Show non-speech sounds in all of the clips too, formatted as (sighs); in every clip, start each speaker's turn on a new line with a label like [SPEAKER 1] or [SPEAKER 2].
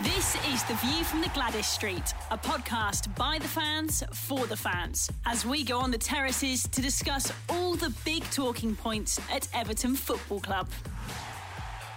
[SPEAKER 1] This is The View from the Gwladys Street, a podcast by the fans for the fans, as we go on the terraces to discuss all the big talking points at Everton Football Club.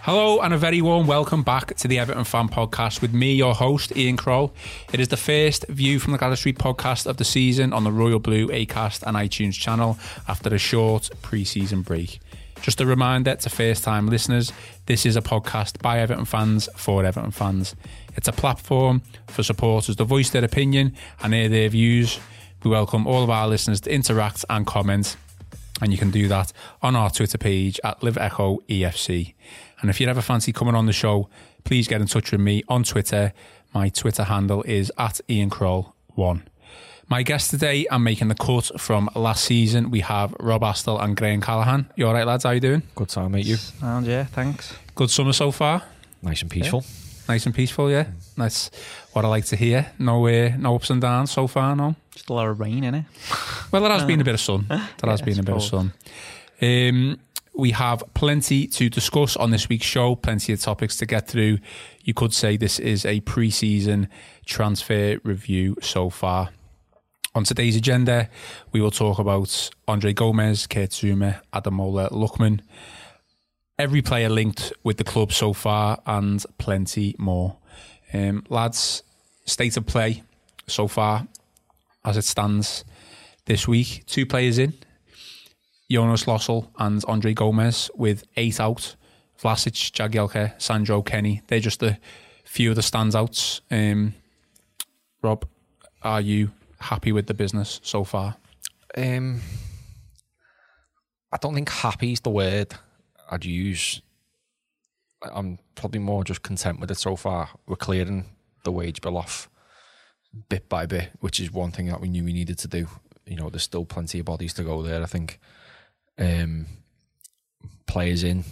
[SPEAKER 2] Hello and a very warm welcome back to the Everton Fan Podcast with me, your host, Ian Croll. It is the first View from the Gwladys Street podcast of the season on the Royal Blue Acast and iTunes channel after a short pre-season break. Just a reminder to first time listeners this is a podcast by Everton fans for Everton fans. It's a platform for supporters to voice their opinion and air their views. We welcome all of our listeners to interact and comment, and you can do that on our Twitter page at Live Echo EFC. And if you ever fancy coming on the show, please get in touch with me on Twitter. My Twitter handle is at Ian Croll1. My guests today are making the cut from last season. We have Rob Astell and Graham Callaghan. You all right, lads? How you doing?
[SPEAKER 3] Good time, mate. You
[SPEAKER 4] And yeah, thanks.
[SPEAKER 2] Good summer so far.
[SPEAKER 3] nice and peaceful.
[SPEAKER 2] Nice and peaceful, yeah. That's what I like to hear. No, uh, no ups and downs so far, no.
[SPEAKER 4] Just a lot of rain in it.
[SPEAKER 2] Well, there has been a bit of sun. (laughs) There has
[SPEAKER 4] Yeah, I
[SPEAKER 2] been a bit of sun. Um, we have plenty to discuss on this week's show, plenty of topics to get through. You could say this is a pre season transfer review so far. On today's agenda, we will talk about Andre Gomes, Kurt Zouma, Ademola Lookman, every player linked with the club so far, and plenty more. Um, lads, state of play so far as it stands this week. Two players in, Jonas Lössl and Andre Gomes with eight out. Vlasic, Jagielka, Sandro, Kenny. They're just a few of the standouts. Um, Rob, are you happy with the business so far?
[SPEAKER 3] Um, I don't think happy is the word I'd use. I'm probably more just content with it so far. We're clearing the wage bill off bit by bit, which is one thing that we knew we needed to do. You know, there's still plenty of bodies to go there. I think um, players in.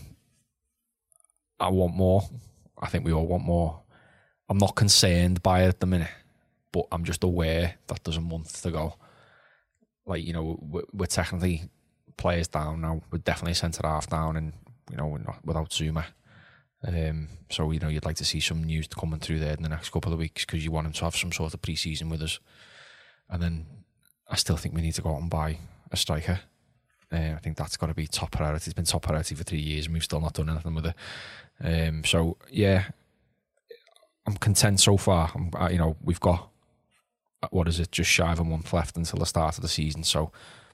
[SPEAKER 3] I want more. I think we all want more. I'm not concerned by it at the minute, but I'm just aware that there's a month to go. Like you know, we're, we're technically players down now. We're definitely centre half down, and you know, we're not without Zouma. Um, so you know, you'd like to see some news coming through there in the next couple of weeks because you want him to have some sort of pre-season with us. And then I still think we need to go out and buy a striker. Uh, I think that's got to be top priority. It's been top priority for three years, and we've still not done anything with it. Um, so yeah, I'm content so far. I'm, you know, we've got what is it, just shy of a month left until the start of the season, so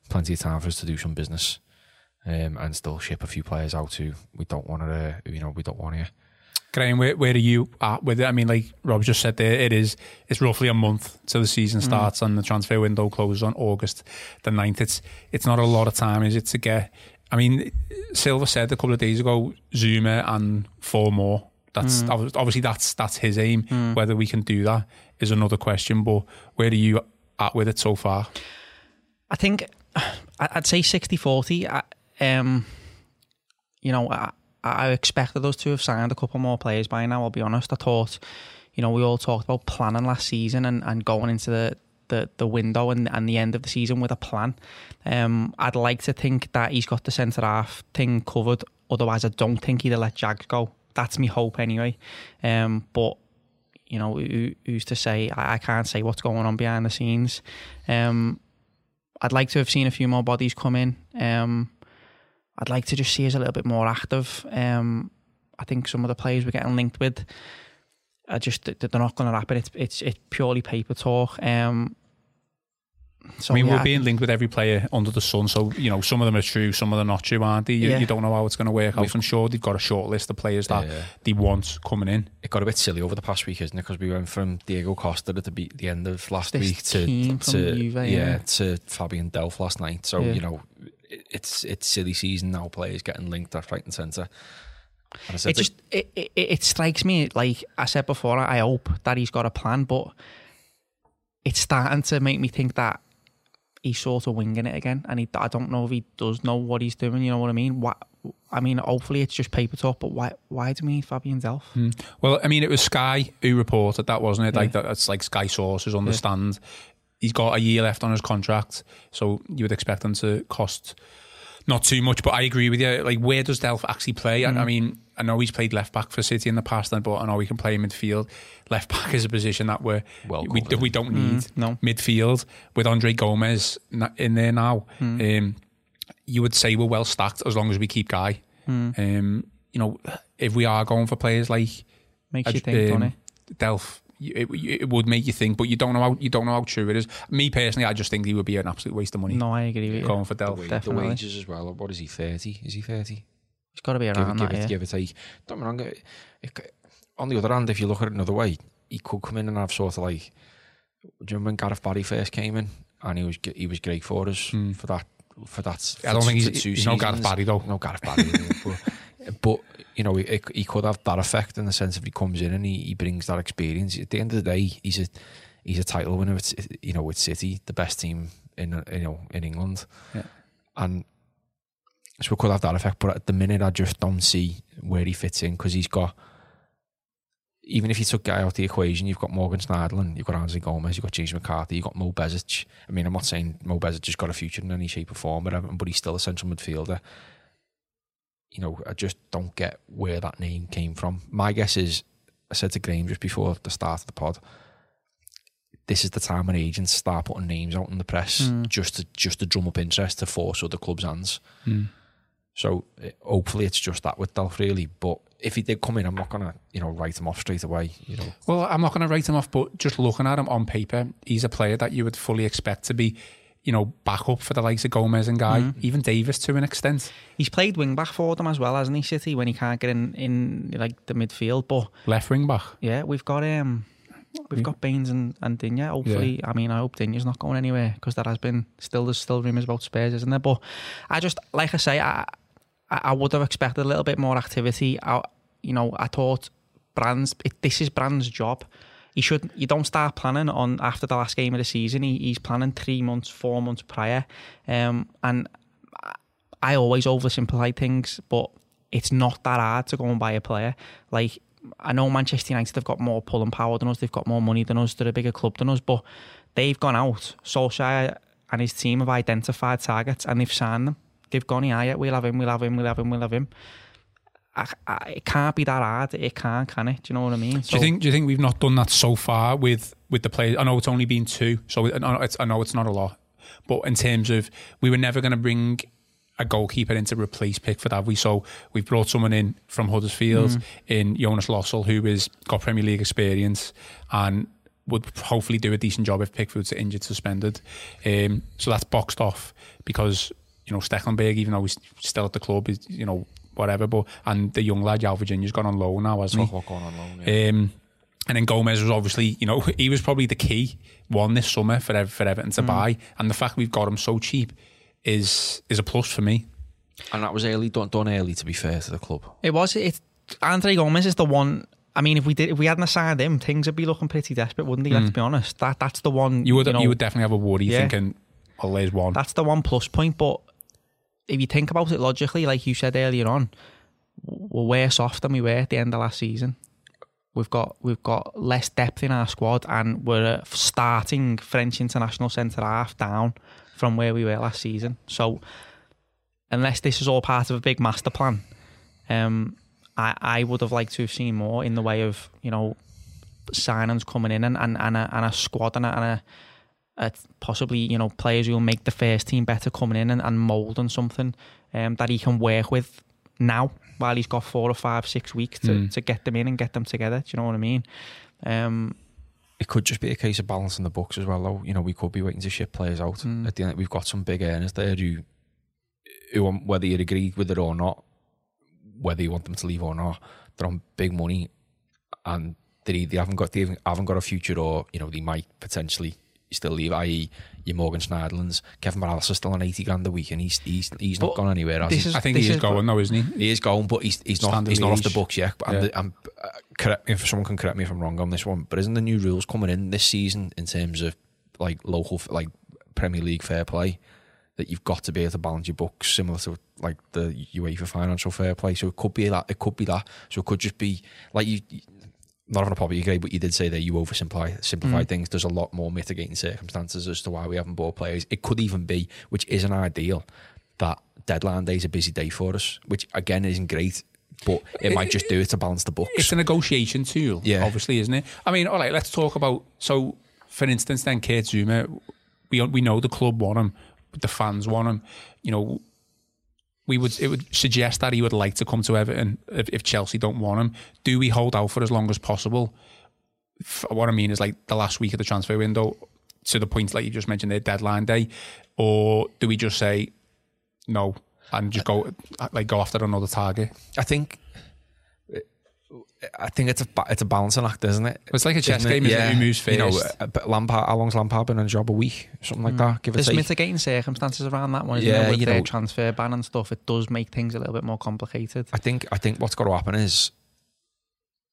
[SPEAKER 3] plenty of time for us to do some business um, and still ship a few players out who we don't want to, uh, you know, we don't want to.
[SPEAKER 2] Graham, where, where are you at with it? I mean, like Rob just said there, it is it's roughly a month till the season starts and the transfer window closes on August the 9th. It's it's not a lot of time, is it, to get I mean, Silva said a couple of days ago, Zouma and four more. That's obviously that's that's his aim. Whether we can do that is another question. But where are you at with it so far?
[SPEAKER 4] I think I- I'd say 60 40. Um, you know, I, I expected us to have signed a couple more players by now, I'll be honest. I thought, you know, we all talked about planning last season and, and going into the, the, the window and, and the end of the season with a plan. Um, I'd like to think that he's got the centre half thing covered. Otherwise, I don't think he'd have let Jags go. That's my hope anyway. Um, but you know, who, who's to say? I, I can't say what's going on behind the scenes. Um, I'd like to have seen a few more bodies come in. Um, I'd like to just see us a little bit more active. Um, I think some of the players we're getting linked with are just they're not going to happen. It's it's it's purely paper talk. Um, so
[SPEAKER 2] I mean,
[SPEAKER 4] yeah,
[SPEAKER 2] we're being linked with every player under the sun. So, you know, some of them are true, some of them are not true, aren't they? You,
[SPEAKER 4] Yeah.
[SPEAKER 2] you don't know how it's going to work out. I'm sure they've got a short list of players that
[SPEAKER 3] Yeah.
[SPEAKER 2] they want coming in.
[SPEAKER 3] It got a bit silly over the past week, isn't it? Because we went from Diego Costa at the, be- the end of last
[SPEAKER 4] This
[SPEAKER 3] week to to
[SPEAKER 4] Juve,
[SPEAKER 3] yeah,
[SPEAKER 4] yeah.
[SPEAKER 3] to Fabian Delph last night. So
[SPEAKER 4] Yeah.
[SPEAKER 3] you know, it, it's it's silly season now. Players getting linked left, right, and centre. And
[SPEAKER 4] It just it, it, it strikes me like I said before. I hope that he's got a plan, but it's starting to make me think that he's sort of winging it again, and he, I don't know if he does know what he's doing. You know what I mean? What I mean, hopefully it's just paper talk. But why why do we need Fabian Delph? Hmm.
[SPEAKER 2] Well, I mean, it was Sky who reported that, wasn't it? Like that, that's like Sky sources understand. He's got a year left on his contract, so you would expect him to cost not too much. But I agree with you. Like, where does Delph actually play? I, I mean, I know he's played left back for City in the past, but I know he can play in midfield. Left back is a position that we're
[SPEAKER 3] Well
[SPEAKER 2] we, we don't need
[SPEAKER 4] no.
[SPEAKER 2] midfield with Andre Gomes in there now. Um, you would say we're well stacked as long as we keep Gueye. Um, you know, if we are going for players like
[SPEAKER 4] Makes you think,
[SPEAKER 2] um? Delph, it, it would make you think, but you don't know how you don't know how true it is. Me personally, I just think he would be an absolute waste of money
[SPEAKER 4] No, I agree with you.
[SPEAKER 2] going for
[SPEAKER 3] the,
[SPEAKER 2] Delph.
[SPEAKER 3] wa- the
[SPEAKER 4] definitely.
[SPEAKER 3] wages as well. What is he? Thirty? Is he thirty?
[SPEAKER 4] He's got to be around
[SPEAKER 3] give
[SPEAKER 4] that.
[SPEAKER 3] it,
[SPEAKER 4] yeah.
[SPEAKER 3] give it. Take. Don't get me wrong. it- on the other hand, if you look at it another way, he could come in and have sort of like. Do you remember when Gareth Barry first came in and he was he was great for us hmm. for that for that.
[SPEAKER 2] I don't
[SPEAKER 3] for
[SPEAKER 2] think he's-
[SPEAKER 3] two
[SPEAKER 2] he's no Gareth
[SPEAKER 3] seasons.
[SPEAKER 2] Barry, though.
[SPEAKER 3] No Gareth Barry, (laughs) but, but you know he, he could have that effect in the sense if he comes in and he, he brings that experience. At the end of the day, he's a he's a title winner. It's you know with City, the best team in you know in England,
[SPEAKER 2] Yeah.
[SPEAKER 3] and so we could have that effect. But at the minute, I just don't see where he fits in because he's got. Even if you took Gueye out the equation, you've got Morgan Schneiderlin, you've got Ansley Gomes, you've got James McCarthy, you've got Mo Besic. I mean, I'm not saying Mo Besic has got a future in any shape or form, or Everton, um, but he's still a central midfielder. You know, I just don't get where that name came from. My guess is, I said to Graham just before the start of the pod, this is the time when agents start putting names out in the press just to just to drum up interest to force other clubs' hands. So eh, hopefully it's just that with Delph really. But if he did come in, I'm not gonna you know write him off straight away. You know,
[SPEAKER 2] Well, I'm not going to write him off, but just looking at him on paper, he's a player that you would fully expect to be, you know, back up for the likes of Gomes and Gueye, even Davies to an extent.
[SPEAKER 4] He's played wing back for them as well, hasn't he? City when he can't get in in like the midfield, but
[SPEAKER 2] Left wing back.
[SPEAKER 4] yeah, we've got um. We've got Baines and, and Digne. Hopefully, I mean, I hope Digne's not going anywhere because there has been still there's still rumours about Spurs, isn't there? But I just like I say, I I I would have expected a little bit more activity. I, you know, I thought Brands' it, this is Brands' job. He should. You don't start planning on after the last game of the season. He, he's planning three months, four months prior, um, and I always oversimplify things, but it's not that hard to go and buy a player. Like I know Manchester United have got more pulling power than us, they've got more money than us, they're a bigger club than us, but they've gone out. Solskjaer and his team have identified targets and they've signed them. They've gone, yeah, yeah, we'll have him, we'll have him, we'll have him, we'll have him. I, I, it can't be that hard. It can't, can it? Do you know what I mean?
[SPEAKER 2] Do you think? Do you think we've not done that so far with with the players? I know it's only been two, so I know it's, I know it's not a lot, but in terms of we were never going to bring a goalkeeper in to replace Pickford, have we? So we've brought someone in from Huddersfield in Jonas Lössl, who has got Premier League experience and would hopefully do a decent job if Pickford's injured, suspended. Um, so that's boxed off because you know Stekelenburg, even though he's still at the club, is you know whatever. But and the young lad, João Virgínia's gone on loan now, hasn't he?
[SPEAKER 3] what going on loan? Yeah.
[SPEAKER 2] Um, and then Gomes was obviously, you know, (laughs) he was probably the key one this summer for Ev- for Everton to buy, and the fact we've got him so cheap is is a plus for me.
[SPEAKER 3] and that was early, done, done early. To be fair to the club,
[SPEAKER 4] It was. It. Andre Gomes is the one. I mean, if we did, if we hadn't signed him, things would be looking pretty desperate, wouldn't they? Let's be honest. That that's the one.
[SPEAKER 2] You would you,
[SPEAKER 4] know,
[SPEAKER 2] would definitely have a worry
[SPEAKER 4] Yeah.
[SPEAKER 2] thinking, well, there's one.
[SPEAKER 4] That's the one plus point. But if you think about it logically, like you said earlier on, we're worse off than we were at the end of last season. We've got we've got less depth in our squad, and we're starting French international centre half down from where we were last season. So, unless this is all part of a big master plan, um, I I would have liked to have seen more in the way of you know signings coming in and and, and, a, and a squad and a, and a uh, possibly you know players who will make the first team better coming in and, and moulding something um, that he can work with now while he's got four or five six weeks to,
[SPEAKER 2] Mm.
[SPEAKER 4] to get them in and get them together. Do you know what I mean? Um,
[SPEAKER 3] it could just be a case of balancing the books as well. Though you know, we could be waiting to ship players out.
[SPEAKER 4] Mm.
[SPEAKER 3] At the end, we've got some big earners there who, who whether you agree with it or not, whether you want them to leave or not, they're on big money, and they either haven't got they haven't got a future, or you know, they might potentially still leave. I.e., your Morgan Schneiderlins, Kevin Mirallas is still on eighty grand a week, and he's he's he's not gone anywhere. Has
[SPEAKER 4] this
[SPEAKER 3] he?
[SPEAKER 4] is-
[SPEAKER 2] I think he is
[SPEAKER 4] is-
[SPEAKER 2] going though, isn't he?
[SPEAKER 3] He is going, but he's he's not he's not off the books yet. I'm,
[SPEAKER 2] Yeah.
[SPEAKER 3] I'm uh, correct, if someone can correct me if I'm wrong on this one, but isn't the new rules coming in this season in terms of like local like Premier League fair play that you've got to be able to balance your books similar to like the UEFA financial fair play. So it could be that. It could be that. So it could just be like you. Not having a you agree, but you did say that you oversimplify simplify
[SPEAKER 4] Mm.
[SPEAKER 3] things. There's a lot more mitigating circumstances as to why we haven't bought players. It could even be, which isn't ideal, that deadline day is a busy day for us, which again isn't great, but it might just do it to balance the books.
[SPEAKER 2] It's a negotiation tool,
[SPEAKER 3] Yeah.
[SPEAKER 2] obviously, isn't it? I mean, all right, let's talk about. So, for instance, then Kurt Zouma, we we know the club want him, but the fans want him. You know, we would it would suggest that he would like to come to Everton if, if Chelsea don't want him. Do we hold out for as long as possible? What I mean is like the last week of the transfer window to the point like you just mentioned, their deadline day, or do we just say no and just go like go after another target?
[SPEAKER 3] I think. I think it's a it's a balancing act, isn't it?
[SPEAKER 2] It's like a chess
[SPEAKER 3] Isn't
[SPEAKER 2] game, isn't it? Who moves
[SPEAKER 3] You know, but Lampard, how long's Lampard been on a job? A week, something like hmm. that. Give or
[SPEAKER 4] There's
[SPEAKER 3] take.
[SPEAKER 4] mitigating circumstances around that one, isn't
[SPEAKER 3] Yeah,
[SPEAKER 4] there? With
[SPEAKER 3] you know-
[SPEAKER 4] transfer ban and stuff, it does make things a little bit more complicated.
[SPEAKER 3] I think I think what's got to happen is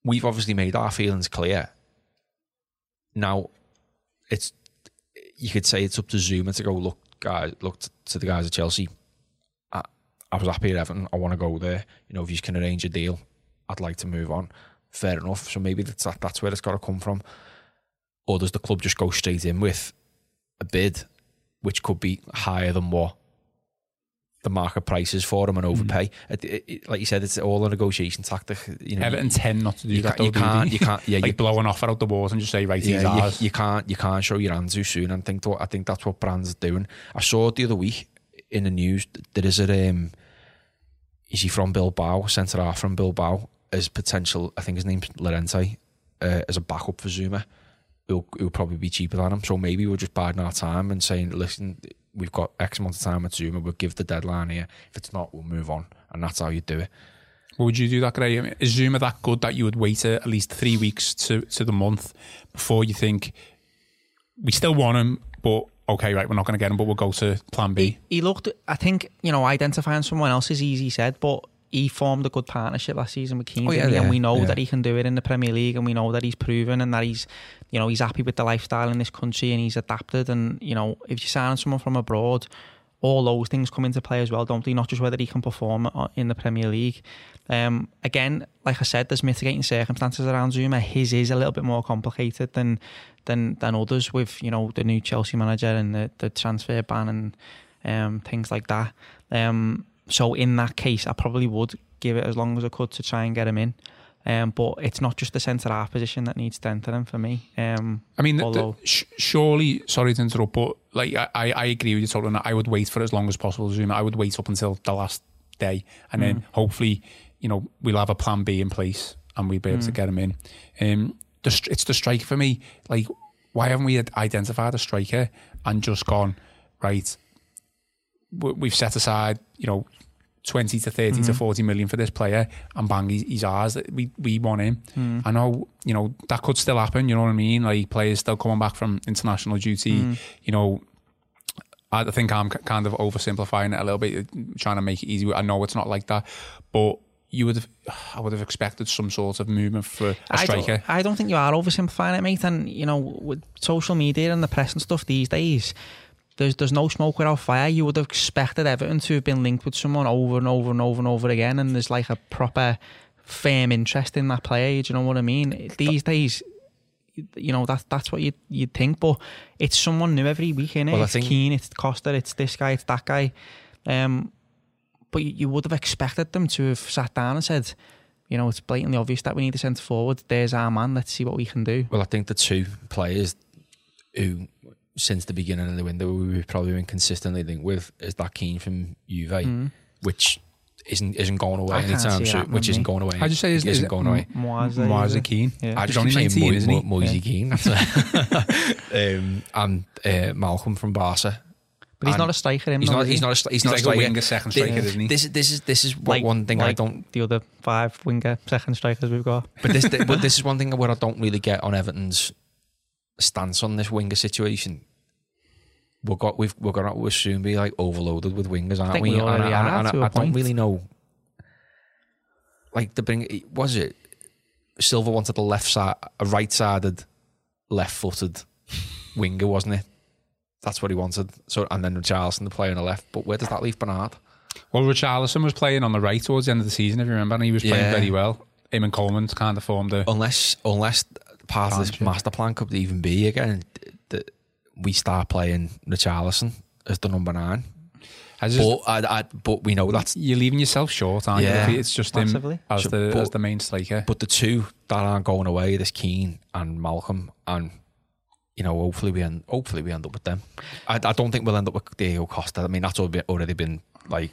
[SPEAKER 3] we've obviously made our feelings clear. Now, it's you could say it's up to Zouma to go look, guys. Look to the guys at Chelsea. I, I was happy at Everton. I want to go there. You know, if you can arrange a deal, I'd like to move on. Fair enough. So maybe that's that's where it's got to come from. Or does the club just go straight in with a bid, which could be higher than what the market prices for them and overpay? It- it- it- like you said, it's all a negotiation tactic. You know,
[SPEAKER 2] Everton tend not to do
[SPEAKER 3] you
[SPEAKER 2] that.
[SPEAKER 3] can't, you can't, you (laughs) can't, yeah,
[SPEAKER 2] like
[SPEAKER 3] you,
[SPEAKER 2] blow an offer out the walls and just say, right,
[SPEAKER 3] yeah,
[SPEAKER 2] ours.
[SPEAKER 3] you, you can't, you can't show your hands too soon. And think, I think that's what Brand's doing. I saw it the other week in the news. There is a, um, is he from Bilbao? Centre half from Bilbao as potential. I think his name's Lorente uh, as a backup for Zouma. Who'll, who'll probably be cheaper than him. So maybe we're just biding our time and saying, listen, we've got X amount of time at Zouma. We'll give the deadline here. If it's not, we'll move on. And that's how you do it.
[SPEAKER 2] Would you do that, Graham? Is Zouma that good that you would wait at least three weeks to, to the month before you think we still want him, but okay, right, we're not going to get him, but we'll go to plan B?
[SPEAKER 4] He looked, I think, you know, identifying someone else is easy said, but he formed a good partnership last season with Keane,
[SPEAKER 3] Oh, yeah,
[SPEAKER 4] didn't and we know
[SPEAKER 3] yeah.
[SPEAKER 4] that he can do it in the Premier League, and we know that he's proven and that he's, you know, he's happy with the lifestyle in this country and he's adapted. And you know, if you sign someone from abroad, all those things come into play as well, don't they? Not just whether he can perform uh, in the Premier League. Um, again, like I said, there's mitigating circumstances around Zouma. His is a little bit more complicated than than than others with you know the new Chelsea manager and the, the transfer ban and um, things like that. Um, so in that case, I probably would give it as long as I could to try and get him in. Um, but it's not just the centre half position that needs strengthening for me. Um,
[SPEAKER 2] I mean, the, the, sh- surely, sorry to interrupt, but like I, I agree with you totally. I would wait for as long as possible, Zouma. I would wait up until the last day, and
[SPEAKER 4] Mm.
[SPEAKER 2] then hopefully, you know, we'll have a plan B in place and we'll be able to
[SPEAKER 4] Mm.
[SPEAKER 2] get him in. Um, the, it's the striker for me. Like, why haven't we identified a striker and just gone right? we- We've set aside, you know, twenty to 30
[SPEAKER 4] Mm-hmm.
[SPEAKER 2] to forty million for this player, and bang, he's, he's ours. We we want him.
[SPEAKER 4] Mm.
[SPEAKER 2] I know, you know, that could still happen. You know what I mean? Like players still coming back from international duty.
[SPEAKER 4] Mm.
[SPEAKER 2] You know, I think I'm kind of oversimplifying it a little bit, trying to make it easy. I know it's not like that, but you would have, I would have expected some sort of movement for a
[SPEAKER 4] I
[SPEAKER 2] striker.
[SPEAKER 4] don't, I don't think you are oversimplifying it, mate. And you know, with social media and the press and stuff these days, there's there's no smoke without fire. You would have expected Everton to have been linked with someone over and over and over and over again, and there's like a proper firm interest in that player. Do you know what I mean? These days. You know that that's what you you'd think, but it's someone new every week, innit?
[SPEAKER 3] Well,
[SPEAKER 4] it's
[SPEAKER 3] think-
[SPEAKER 4] Kean, it's Costa, it's this guy, it's that guy. Um, but you, you would have expected them to have sat down and said, you know, it's blatantly obvious that we need a centre forward. There's our man. Let's see what we can do.
[SPEAKER 3] Well, I think the two players who, since the beginning of the window, we've probably been consistently linked with is that Kean from Juve, which isn't isn't going away
[SPEAKER 4] Mm. I
[SPEAKER 3] anytime soon.
[SPEAKER 4] that,
[SPEAKER 3] Which isn't going away.
[SPEAKER 2] How'd you say his-
[SPEAKER 3] isn't
[SPEAKER 2] is
[SPEAKER 3] going away?
[SPEAKER 4] Moise,
[SPEAKER 2] Moise Kean.
[SPEAKER 4] Yeah.
[SPEAKER 3] I just
[SPEAKER 2] only
[SPEAKER 3] keep saying
[SPEAKER 2] 19,
[SPEAKER 3] Mo-
[SPEAKER 2] isn't
[SPEAKER 3] Moise Kean. That's it. (laughs) um, and uh, Malcom from Barca.
[SPEAKER 4] But he's
[SPEAKER 3] And
[SPEAKER 4] not a striker. Him,
[SPEAKER 3] He's not. He's not. A, he's,
[SPEAKER 2] He's
[SPEAKER 3] not
[SPEAKER 2] like a
[SPEAKER 3] striker.
[SPEAKER 2] winger second striker,
[SPEAKER 3] Th-
[SPEAKER 2] isn't he?
[SPEAKER 3] This is this is this is what
[SPEAKER 4] Like-
[SPEAKER 3] one thing I don't.
[SPEAKER 4] The other five winger second strikers we've got.
[SPEAKER 3] But this, but this is (laughs) one thing where I don't really get on Everton's stance on this winger situation. we've got we've we're gonna we'll soon be like overloaded with wingers, aren't
[SPEAKER 4] think
[SPEAKER 3] we?
[SPEAKER 4] we already
[SPEAKER 3] and,
[SPEAKER 4] are
[SPEAKER 3] and,
[SPEAKER 4] to a
[SPEAKER 3] I, I don't really know. Like the bring was it Silva wanted a left side, a right-sided, left-footed winger, wasn't it? That's what he wanted. So and then Charleston the player on the left. But where does that leave Bernard?
[SPEAKER 2] Well, Richarlison was playing on the right towards the end of the season, if you remember, and he was playing
[SPEAKER 3] Yeah.
[SPEAKER 2] very well. Him and Coleman kind of formed a.
[SPEAKER 3] unless unless part of this master plan could even be again that we start playing Richarlison as the number nine.
[SPEAKER 2] I just,
[SPEAKER 3] But I, I, but we know that's
[SPEAKER 2] you're leaving yourself short, aren't
[SPEAKER 3] Yeah.
[SPEAKER 2] you? It's just him
[SPEAKER 4] Massively.
[SPEAKER 2] as
[SPEAKER 3] So-
[SPEAKER 2] the
[SPEAKER 3] but-
[SPEAKER 2] as the main striker.
[SPEAKER 3] but the two that aren't going away, this Kean and Malcom, and you know hopefully we end hopefully we end up with them. I, I don't think we'll end up with Diego Costa. I mean that's already been like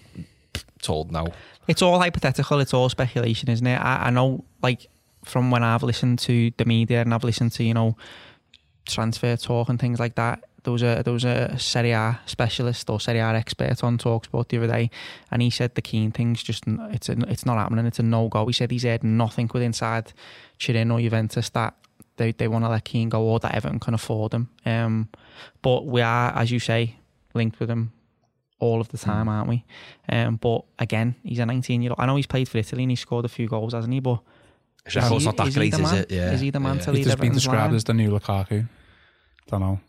[SPEAKER 3] told now.
[SPEAKER 4] It's all hypothetical. It's all speculation, isn't it? I, I know, like from when I've listened to the media and I've listened to you know transfer talk and things like that. There was a there was a Serie A specialist or Serie A expert on Talksport the other day, and he said the keen thing's just it's a, it's not happening. It's a no go. He said he's heard nothing with inside Turin or Juventus that they, they want to let Kean go or that Everton can afford him. Um, but we are, as you say, linked with him all of the time, aren't we? Um, but again, he's a 19 year old. I know he's played for Italy and he scored a few goals, hasn't he? But
[SPEAKER 3] It's just
[SPEAKER 4] he-
[SPEAKER 3] not that
[SPEAKER 4] is he
[SPEAKER 3] great,
[SPEAKER 4] the
[SPEAKER 3] is
[SPEAKER 4] man?
[SPEAKER 3] it? Yeah.
[SPEAKER 4] Is he the man
[SPEAKER 3] yeah.
[SPEAKER 4] to
[SPEAKER 2] He's
[SPEAKER 4] lead
[SPEAKER 2] just been described
[SPEAKER 4] line?
[SPEAKER 2] as the new Lukaku. Don't know.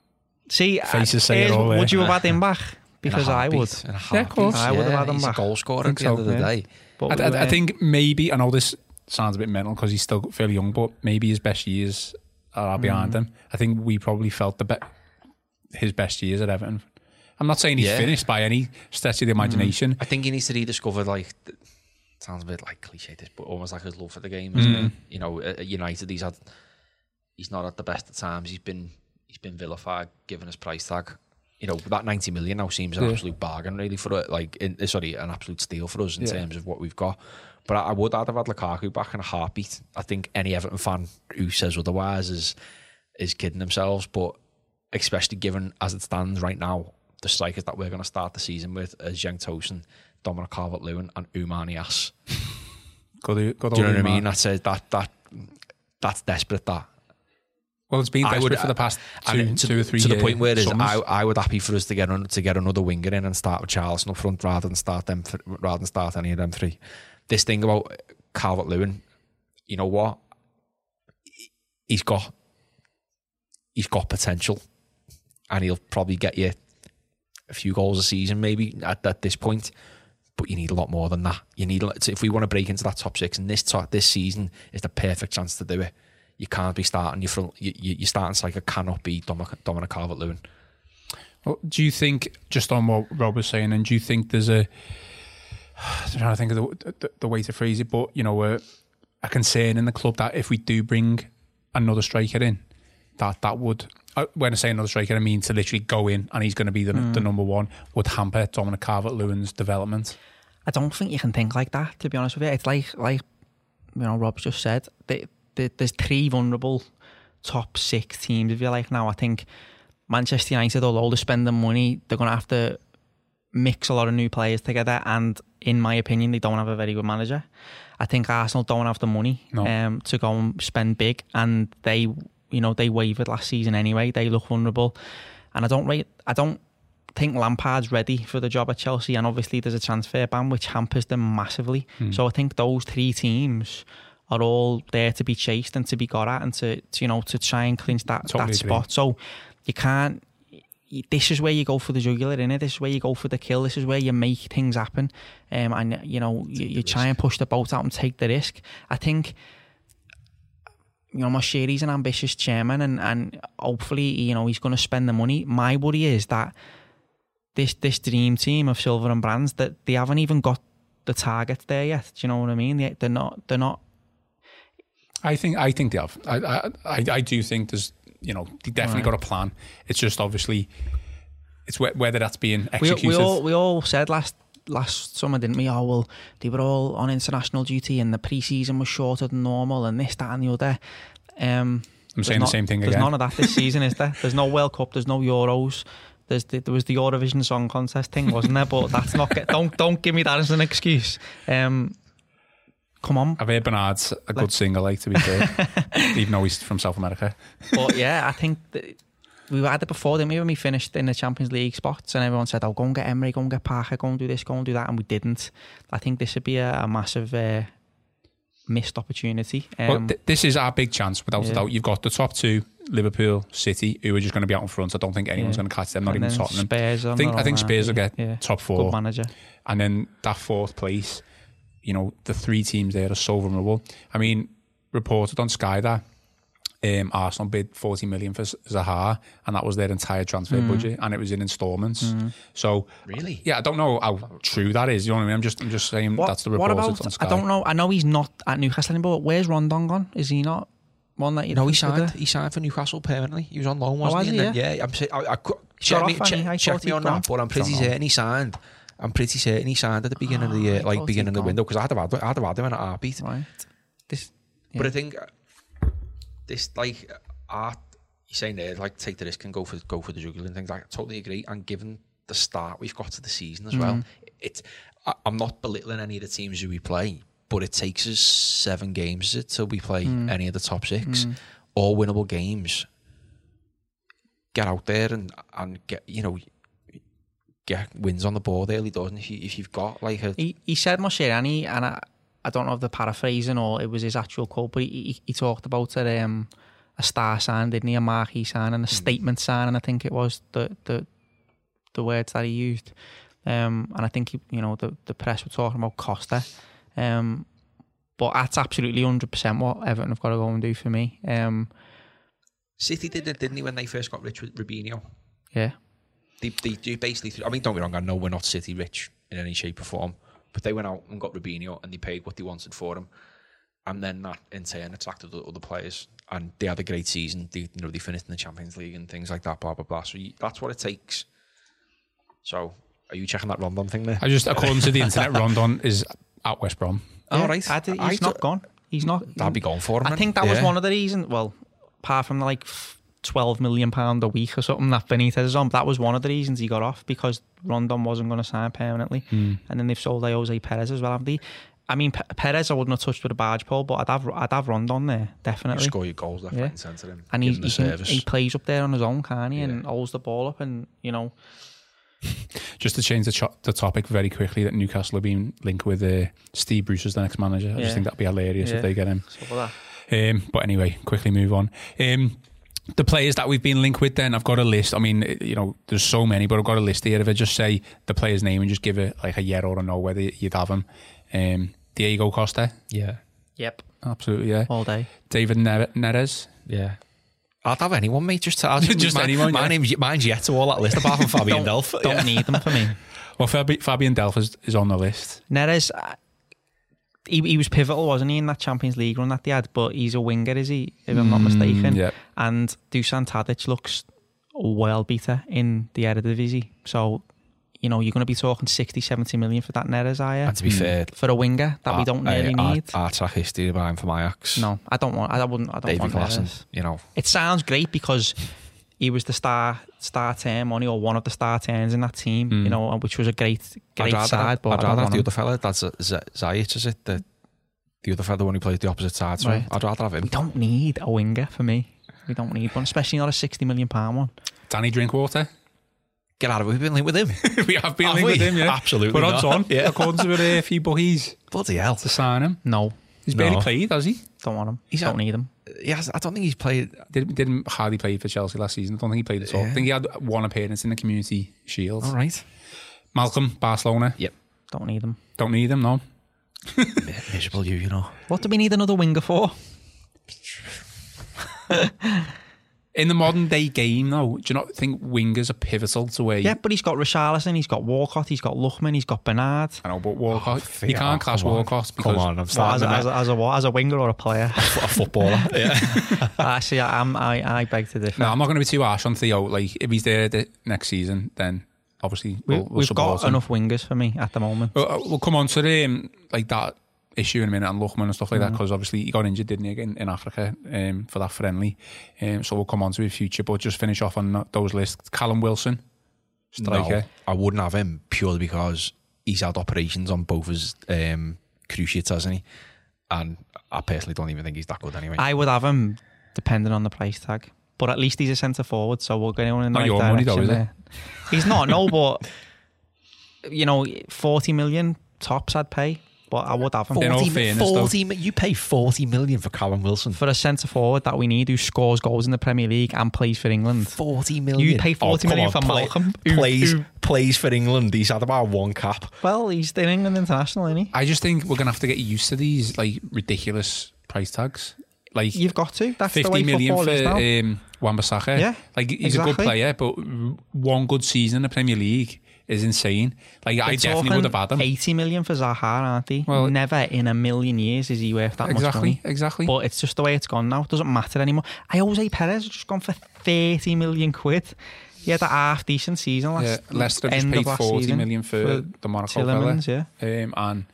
[SPEAKER 4] See,
[SPEAKER 2] Faces
[SPEAKER 4] uh,
[SPEAKER 2] say it
[SPEAKER 4] here's-
[SPEAKER 2] all there.
[SPEAKER 4] would you have had him back?
[SPEAKER 3] In a
[SPEAKER 4] Because I would.
[SPEAKER 3] heartbeat, in
[SPEAKER 2] Yeah, of course.
[SPEAKER 4] I would have had him
[SPEAKER 3] he's
[SPEAKER 4] back.
[SPEAKER 3] a goal scorer at the end of the
[SPEAKER 2] yeah.
[SPEAKER 3] day.
[SPEAKER 4] But
[SPEAKER 2] I,
[SPEAKER 4] we
[SPEAKER 2] I, I think maybe I know this sounds a bit mental because he's still fairly young, but maybe his best years are behind
[SPEAKER 4] Mm.
[SPEAKER 2] him. I think we probably felt the be- his best years at Everton. I'm not saying he's
[SPEAKER 3] Yeah.
[SPEAKER 2] finished by any stretch
[SPEAKER 4] Mm.
[SPEAKER 2] of the imagination.
[SPEAKER 3] I think he needs to rediscover like th- sounds a bit like cliche this, but almost like his love for the game. Isn't
[SPEAKER 2] Mm.
[SPEAKER 3] You know, at at United he's had he's not at the best of times. He's been he's been vilified, given his price tag. You know that ninety million now seems an
[SPEAKER 2] Yeah.
[SPEAKER 3] absolute bargain, really, for it. Like, in, uh, sorry, an absolute steal for us in
[SPEAKER 2] Yeah.
[SPEAKER 3] terms of what we've got. But I, I would I'd have had Lukaku back in a heartbeat. I think any Everton fan who says otherwise is is kidding themselves. But especially given as it stands right now, the strikers that we're going to start the season with is Cenk Tosun, Dominic Calvert-Lewin, and Oumar Niasse. (laughs)
[SPEAKER 2] Good, good
[SPEAKER 3] Do you know what I mean? That's a, that that that's desperate. That
[SPEAKER 2] Well, it's been
[SPEAKER 3] I
[SPEAKER 2] desperate
[SPEAKER 3] would-
[SPEAKER 2] for the past
[SPEAKER 3] uh,
[SPEAKER 2] two,
[SPEAKER 3] to,
[SPEAKER 2] two or three
[SPEAKER 3] to the point where is. I, I would happy for us to get on, to get another winger in and start with Charleston up front rather than start them th- rather than start any of them three. This thing about Calvert Lewin, you know what? He's got he's got potential, and he'll probably get you a few goals a season maybe at, at this point. But you need a lot more than that. You need if we want to break into that top six, and this top, this season is the perfect chance to do it. You can't be starting your front. You, you, your starting striker cannot be Dominic, Dominic Calvert Lewin.
[SPEAKER 2] Well, do you think, just on what Rob was saying, and do you think there's a, I'm trying to think of the, the, the way to phrase it, but, you know, a, a concern in the club that if we do bring another striker in, that that would, uh, when I say another striker, I mean to literally go in and he's going to be the, the number one, would hamper Dominic Calvert-Lewin's development.
[SPEAKER 4] I don't think you can think like that. To be honest with you, it's like like you know Rob just said. The, the, there's three vulnerable top six teams. If you like now, I think Manchester United, although they're spending money, they're going to have to mix a lot of new players together. And in my opinion, they don't have a very good manager. I think Arsenal don't have the money
[SPEAKER 2] No.
[SPEAKER 4] um, to go and spend big, and they you know they wavered last season anyway. They look vulnerable, and I don't rate. I don't think Lampard's ready for the job at Chelsea, and obviously there's a transfer ban which hampers them massively.
[SPEAKER 2] Hmm.
[SPEAKER 4] So I think those three teams are all there to be chased and to be got at, and to, to you know to try and clinch that
[SPEAKER 2] Totally
[SPEAKER 4] that
[SPEAKER 2] agree.
[SPEAKER 4] spot. So you can't. This is where you go for the jugular, innit? This is where you go for the kill. This is where you make things happen, um, and you know you, you try and push the boat out and take the risk. I think you know, Moshiri's an ambitious chairman, and and hopefully, you know, he's going to spend the money. My worry is that this this dream team of Silva and Brands that they haven't even got the target there yet. Do you know what I mean? They, they're not. They're not.
[SPEAKER 2] I think I think they have. I I, I, I do think there's you know they definitely
[SPEAKER 4] Right.
[SPEAKER 2] got a plan. It's just obviously it's whe- whether that's being executed.
[SPEAKER 4] we all we all said last last summer, didn't we? Oh well, they were all on international duty, and the pre-season was shorter than normal, and this, that, and the other. Um,
[SPEAKER 2] I'm saying
[SPEAKER 4] not-
[SPEAKER 2] the same thing
[SPEAKER 4] There's
[SPEAKER 2] again.
[SPEAKER 4] none of that this season, is there? There's no World Cup. There's no Euros. There's the, there was the Eurovision Song Contest thing, wasn't there? But that's not. Get, don't don't give me that as an excuse. Um, come on.
[SPEAKER 2] I've heard Bernard's a good singer, like to be fair, (laughs) even though he's from South America.
[SPEAKER 4] But yeah, I think that we had it before, didn't we? When we finished in the Champions League spots, and everyone said, "Oh, go and get Emery, go and get Parker, go and do this, go and do that," and we didn't. I think this would be a, a massive uh, missed opportunity. Um,
[SPEAKER 2] well, th- this is our big chance, without
[SPEAKER 4] yeah.
[SPEAKER 2] a doubt. You've got the top two, Liverpool, City, who are just going to be out in front. I don't think anyone's
[SPEAKER 4] Yeah.
[SPEAKER 2] going to catch them, not
[SPEAKER 4] and
[SPEAKER 2] even Tottenham.
[SPEAKER 4] Spurs
[SPEAKER 2] I think I think Spurs will get
[SPEAKER 4] yeah.
[SPEAKER 2] top
[SPEAKER 4] good
[SPEAKER 2] four,
[SPEAKER 4] manager.
[SPEAKER 2] and then that fourth place. You know, the three teams there are so vulnerable. I mean, reported on Sky that um, Arsenal bid 40 million for Zaha, and that was their entire transfer
[SPEAKER 4] Mm.
[SPEAKER 2] budget, and it was in installments. So,
[SPEAKER 3] Really?
[SPEAKER 2] yeah, I don't know how true that is. You know what I mean? I'm just, I'm just saying
[SPEAKER 4] What,
[SPEAKER 2] that's the report.
[SPEAKER 4] what
[SPEAKER 2] report
[SPEAKER 4] about?
[SPEAKER 2] on Sky.
[SPEAKER 4] I don't know. I know he's not at Newcastle anymore. But where's Rondon gone? Is he not one that you
[SPEAKER 3] No, he signed. He signed for Newcastle permanently. He was on loan, wasn't
[SPEAKER 4] was
[SPEAKER 3] he?
[SPEAKER 4] he?
[SPEAKER 3] And then- yeah, I'm. say- I, I, check me,
[SPEAKER 4] hasn't? I
[SPEAKER 3] check, check me on
[SPEAKER 4] gone.
[SPEAKER 3] that, but I'm pretty
[SPEAKER 4] Don't know.
[SPEAKER 3] certain he signed. I'm pretty certain he signed at the uh, beginning of the year, like beginning of the window, because I'd have had, I'd have had him in a heartbeat.
[SPEAKER 4] Right. This.
[SPEAKER 3] But I think uh, this like art you're saying there, like take the risk and go for go for the jugular and things like I totally agree. And given the start we've got to the season as well, it I, I'm not belittling any of the teams who we play, but it takes us seven games till we play any of the top six, all winnable games. Get out there and and get you know get wins on the board early doors. And if you if you've got like a
[SPEAKER 4] He, he said Mosherani, and I, I don't know if the paraphrasing or it was his actual quote, but he, he, he talked about a, um, a star sign, didn't he? A marquee sign and a statement sign, and I think it was the the the words that he used. Um, and I think he, you know the the press were talking about Costa. Um, but that's absolutely hundred percent what Everton have got to go and do for me. Um,
[SPEAKER 3] City did it, didn't he, when they first got rich with Robinho?
[SPEAKER 4] yeah,
[SPEAKER 3] They, they do basically. I mean, don't get me wrong. I know we're not City rich in any shape or form, but they went out and got Robinho and they paid what they wanted for him, and then that in turn attracted other players, and they had a great season. They, you know, they finished in the Champions League and things like that. Blah blah blah. So you, that's what it takes. So, are you checking that Rondon thing there?
[SPEAKER 2] I just, according to the internet, Rondon is at West Brom.
[SPEAKER 3] All
[SPEAKER 4] Yeah,
[SPEAKER 3] right.
[SPEAKER 4] I did-
[SPEAKER 3] I
[SPEAKER 4] he's not
[SPEAKER 3] thought-
[SPEAKER 4] gone. He's not.
[SPEAKER 3] That'd be going for him.
[SPEAKER 4] I
[SPEAKER 3] then.
[SPEAKER 4] think that was one of the reasons. Well, apart from the, like f- twelve million pound a week or something that Benitez is on, that was one of the reasons he got off because Rondon wasn't going to sign permanently,
[SPEAKER 2] Hmm.
[SPEAKER 4] and then they've sold Ayoze Perez as well, haven't they? I mean, Pe- Perez I wouldn't have touched with a barge pole, but I'd have I'd have Rondon there
[SPEAKER 3] You
[SPEAKER 4] definitely.
[SPEAKER 3] score your goals left,
[SPEAKER 4] Yeah.
[SPEAKER 3] right, and centre. Him,
[SPEAKER 4] and he, he, can, he plays up there on his own, can he? And holds the ball up, and you know, (laughs)
[SPEAKER 2] Just to change the, cho- the topic very quickly, that Newcastle have been linked with uh, Steve Bruce as the next manager. I
[SPEAKER 4] Yeah.
[SPEAKER 2] just think that'd be hilarious
[SPEAKER 4] Yeah.
[SPEAKER 2] if they get him.
[SPEAKER 4] stuff like that.
[SPEAKER 2] Um, but anyway, quickly move on. Um, the players that we've been linked with, then I've got a list. I mean, you know, there's so many, but I've got a list here. If I just say the player's name and just give it like a yeah or a no whether you'd have him. Um, Diego Costa,
[SPEAKER 3] yeah,
[SPEAKER 4] Yep,
[SPEAKER 2] absolutely, yeah.
[SPEAKER 4] all day.
[SPEAKER 2] David Ne- Neres,
[SPEAKER 3] yeah. I'd have anyone, mate. Just, (laughs) to,
[SPEAKER 2] Just
[SPEAKER 3] my,
[SPEAKER 2] anyone,
[SPEAKER 3] My
[SPEAKER 2] yeah.
[SPEAKER 3] name's mine's yet to all that list apart from (laughs) Fabian Delph.
[SPEAKER 4] Don't
[SPEAKER 3] Yeah.
[SPEAKER 4] need them for me.
[SPEAKER 2] well, Fabi- Fabian Delph is, is on the list.
[SPEAKER 4] Neres, he, he was pivotal, wasn't he, in that Champions League run that they had? But he's a winger, is he? If I'm not mm, mistaken.
[SPEAKER 2] yeah.
[SPEAKER 4] And Dusan Tadic looks well better in the Eredivisie. So, you know, you're going to be talking 60, 70 million for that Neres, you?
[SPEAKER 3] And to be fair,
[SPEAKER 4] for a winger that we don't really
[SPEAKER 3] our,
[SPEAKER 4] need.
[SPEAKER 3] Our, track history behind from Ajax.
[SPEAKER 4] no, I don't want. I wouldn't. I don't
[SPEAKER 3] David
[SPEAKER 4] want
[SPEAKER 3] Klassen, you know.
[SPEAKER 4] It sounds great because he was the star star turn money or one of the star turns in that team. You hmm. know, which was a great great
[SPEAKER 3] I'd rather,
[SPEAKER 4] side. But
[SPEAKER 3] I'd rather have the
[SPEAKER 4] him.
[SPEAKER 3] other fella. That's Z- Ziyech, is it? The, the other fella, the one who plays the opposite side. So
[SPEAKER 4] Right.
[SPEAKER 3] I'd rather have him.
[SPEAKER 4] We don't need a winger for me. We don't need one, especially not a sixty million pound one.
[SPEAKER 2] Danny Drinkwater.
[SPEAKER 3] Get out of it. We've been linked with him. (laughs)
[SPEAKER 2] we have been
[SPEAKER 3] Have
[SPEAKER 2] linked
[SPEAKER 3] we?
[SPEAKER 2] with him, yeah.
[SPEAKER 3] Absolutely
[SPEAKER 2] But odds on, (laughs)
[SPEAKER 3] Yeah.
[SPEAKER 2] according to a few bookies,
[SPEAKER 3] Bloody hell.
[SPEAKER 2] to sign him.
[SPEAKER 4] No,
[SPEAKER 2] He's
[SPEAKER 3] No.
[SPEAKER 2] barely played, has he?
[SPEAKER 4] don't want him.
[SPEAKER 3] He's
[SPEAKER 4] don't need him.
[SPEAKER 3] Yes, I don't think he's played.
[SPEAKER 2] Didn't, didn't hardly play for Chelsea last season. I don't think he played at all. I think he had one appearance in the Community Shield.
[SPEAKER 3] All right.
[SPEAKER 2] Malcom, Barcelona.
[SPEAKER 3] Yep.
[SPEAKER 4] Don't need them.
[SPEAKER 2] Don't need them. no. (laughs)
[SPEAKER 3] Miserable you, you know.
[SPEAKER 4] What do we need another winger for? (laughs)
[SPEAKER 2] In the modern day game, though, do you not think wingers are pivotal to where?
[SPEAKER 4] Yeah, but he's got Richarlison, he's got Walcott, he's got Lookman, he's got Bernard.
[SPEAKER 2] I know, but Walcott,
[SPEAKER 3] Oh,
[SPEAKER 2] you can't class
[SPEAKER 3] come on.
[SPEAKER 2] Walcott because
[SPEAKER 3] Come on, I'm
[SPEAKER 4] What, as, a, as, a, as a what? As a winger or a player? (laughs)
[SPEAKER 3] a footballer. (laughs) yeah.
[SPEAKER 4] Actually, I'm, I I beg to differ.
[SPEAKER 2] no, I'm not going to be too harsh on Theo. Like if he's there the next season, then obviously
[SPEAKER 4] we,
[SPEAKER 2] we'll, we'll
[SPEAKER 4] we've got
[SPEAKER 2] him.
[SPEAKER 4] enough wingers for me at the moment.
[SPEAKER 2] Well, uh, we'll come on to the um, like that issue in a minute and Lookman and stuff like
[SPEAKER 4] Mm.
[SPEAKER 2] that because obviously he got injured, didn't he, in, in Africa um, for that friendly. Um, so we'll come on to his future, but just finish off on those lists. Callum Wilson, striker.
[SPEAKER 3] No, I wouldn't have him purely because he's had operations on both his um, cruciates, hasn't he? And I personally don't even think he's that good anyway.
[SPEAKER 4] I would have him depending on the price tag but at least he's a centre forward, so we're going in the
[SPEAKER 2] Not
[SPEAKER 4] right
[SPEAKER 2] your money though,
[SPEAKER 4] direction
[SPEAKER 2] is it?
[SPEAKER 4] there. He's not, no, but you know, forty million tops I'd pay, but I would have him
[SPEAKER 2] In all
[SPEAKER 3] 40
[SPEAKER 2] fairness,
[SPEAKER 3] 40 mi- you pay 40 million for Callum Wilson.
[SPEAKER 4] for a centre forward that we need who scores goals in the Premier League and plays for England.
[SPEAKER 3] 40 million.
[SPEAKER 4] You pay 40
[SPEAKER 3] come
[SPEAKER 4] million
[SPEAKER 3] on,
[SPEAKER 4] for Malcolm, who-
[SPEAKER 3] plays,
[SPEAKER 4] who-
[SPEAKER 3] plays for England. He's had about one cap.
[SPEAKER 4] Well, he's the England international, isn't he?
[SPEAKER 2] I just think we're gonna have to get used to these like ridiculous price tags. Like
[SPEAKER 4] You've got to. That's the way
[SPEAKER 2] fifty million
[SPEAKER 4] football is
[SPEAKER 2] for
[SPEAKER 4] now.
[SPEAKER 2] um, Wan-Bissaka.
[SPEAKER 4] Yeah,
[SPEAKER 2] like he's a good
[SPEAKER 4] exactly.
[SPEAKER 2] player, but one good season in the Premier League is insane. Like I
[SPEAKER 4] They're
[SPEAKER 2] definitely would have had him.
[SPEAKER 4] 80 million for Zaha, aren't they?
[SPEAKER 2] Well-
[SPEAKER 4] Never in a million years is he worth that much money.
[SPEAKER 2] exactly.
[SPEAKER 4] But it's just the way it's gone now. It doesn't matter anymore. Ayoze Perez has just gone for 30 million quid. He had a half decent season last
[SPEAKER 2] Yeah, Leicester just paid forty million for, the Monaco
[SPEAKER 4] Tielemans,
[SPEAKER 2] fella.
[SPEAKER 4] yeah.
[SPEAKER 2] Um, and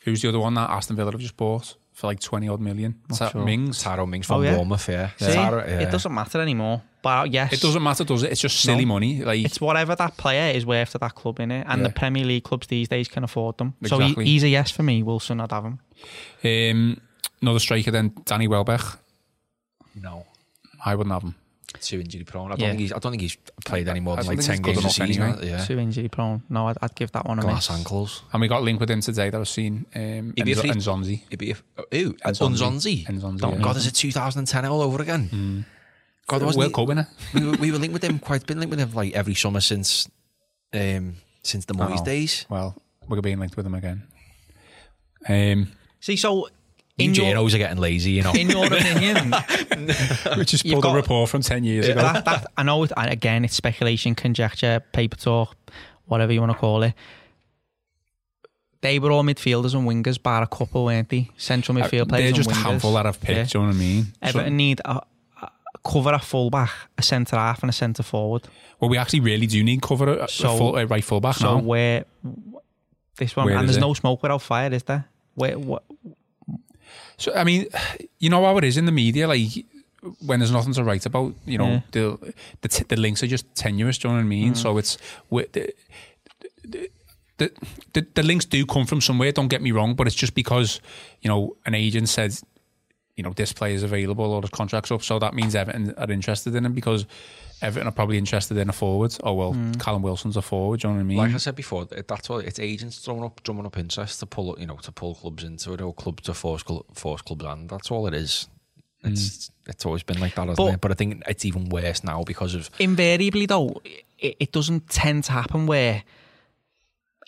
[SPEAKER 2] who's the other one that Aston Villa have just bought for like twenty odd million? Is that
[SPEAKER 4] sure.
[SPEAKER 2] Mings?
[SPEAKER 3] Tyrone Mings from
[SPEAKER 4] Oh, yeah?
[SPEAKER 3] Bournemouth, yeah.
[SPEAKER 4] See,
[SPEAKER 3] Taro- yeah.
[SPEAKER 4] it doesn't matter anymore. But yes,
[SPEAKER 2] It doesn't matter, does it? It's just silly
[SPEAKER 4] No.
[SPEAKER 2] money. Like
[SPEAKER 4] It's whatever that player is worth to that club in it, and the Premier League clubs these days can afford them. So he, he's a yes for me. Wilson, I'd have him.
[SPEAKER 2] um, another striker then, Danny Welbeck.
[SPEAKER 3] No.
[SPEAKER 2] I wouldn't have him.
[SPEAKER 3] Too injury prone. I don't,
[SPEAKER 4] Yeah.
[SPEAKER 3] think he's, I don't think he's played any more than
[SPEAKER 2] don't
[SPEAKER 3] like 10
[SPEAKER 2] he's good
[SPEAKER 3] games a season.
[SPEAKER 2] anyway.
[SPEAKER 3] Yeah.
[SPEAKER 4] Too injury prone. No, I'd, I'd give that one a
[SPEAKER 3] Glass
[SPEAKER 4] miss.
[SPEAKER 3] ankles.
[SPEAKER 2] And we got linked with him today that I've seen. Um,
[SPEAKER 3] He'd be a
[SPEAKER 2] Enzo-
[SPEAKER 3] free-
[SPEAKER 2] Enzonzi.
[SPEAKER 3] It'd be a, ooh, and
[SPEAKER 2] Nzonzi.
[SPEAKER 3] Unzonzi.
[SPEAKER 2] Nzonzi,
[SPEAKER 3] Oh,
[SPEAKER 2] yeah.
[SPEAKER 3] God, is it 2010 all over again? God, wasn't
[SPEAKER 2] World Cup winner.
[SPEAKER 3] we, were, we were linked with him quite been linked with him like every summer since um since the Moyes days.
[SPEAKER 2] Well, we're being linked with him again. Um,
[SPEAKER 4] See, so
[SPEAKER 3] You
[SPEAKER 4] in your,
[SPEAKER 3] are getting lazy, you know.
[SPEAKER 4] in your opinion, (laughs)
[SPEAKER 2] just
[SPEAKER 4] You've
[SPEAKER 2] pulled a report from 10 years ago.
[SPEAKER 4] that, that, I know, and again, it's speculation, conjecture, paper talk, whatever you want to call it. They were all midfielders and wingers, bar a couple, weren't they? Central midfield players.
[SPEAKER 2] Uh, They're just a
[SPEAKER 4] and wingers.
[SPEAKER 2] handful that I've picked,
[SPEAKER 4] Yeah.
[SPEAKER 2] do you know what I mean?
[SPEAKER 4] Everton
[SPEAKER 2] So-
[SPEAKER 4] need a, a cover a fullback, a centre half, and a centre forward.
[SPEAKER 2] well, we actually really do need cover a,
[SPEAKER 4] So-
[SPEAKER 2] a full, a right full back
[SPEAKER 4] So
[SPEAKER 2] now.
[SPEAKER 4] where this one,
[SPEAKER 2] Where
[SPEAKER 4] and there's
[SPEAKER 2] it?
[SPEAKER 4] no smoke without fire, is there? Where what?
[SPEAKER 2] So I mean, you know how it is in the media, like when there's nothing to write about, you know,
[SPEAKER 4] Yeah.
[SPEAKER 2] the the, t- the links are just tenuous. Do you know what I mean? Mm. So it's the, the, the, the the links do come from somewhere. Don't get me wrong, but it's just because you know an agent said, you know, this player is available or the contract's up, so that means Everton are interested in him because Everton are probably interested in a forward. Oh well, hmm. Callum Wilson's a forward. Do you know what I mean?
[SPEAKER 3] Like I said before, that's what it's agents drumming up, drumming up interest to pull, you know, to pull clubs into it, or club to force, cl- force clubs on. That's all it is. It's hmm. it's always been like that, hasn't
[SPEAKER 4] But-
[SPEAKER 3] it? But I think it's even worse now because of
[SPEAKER 4] invariably though, it, it doesn't tend to happen where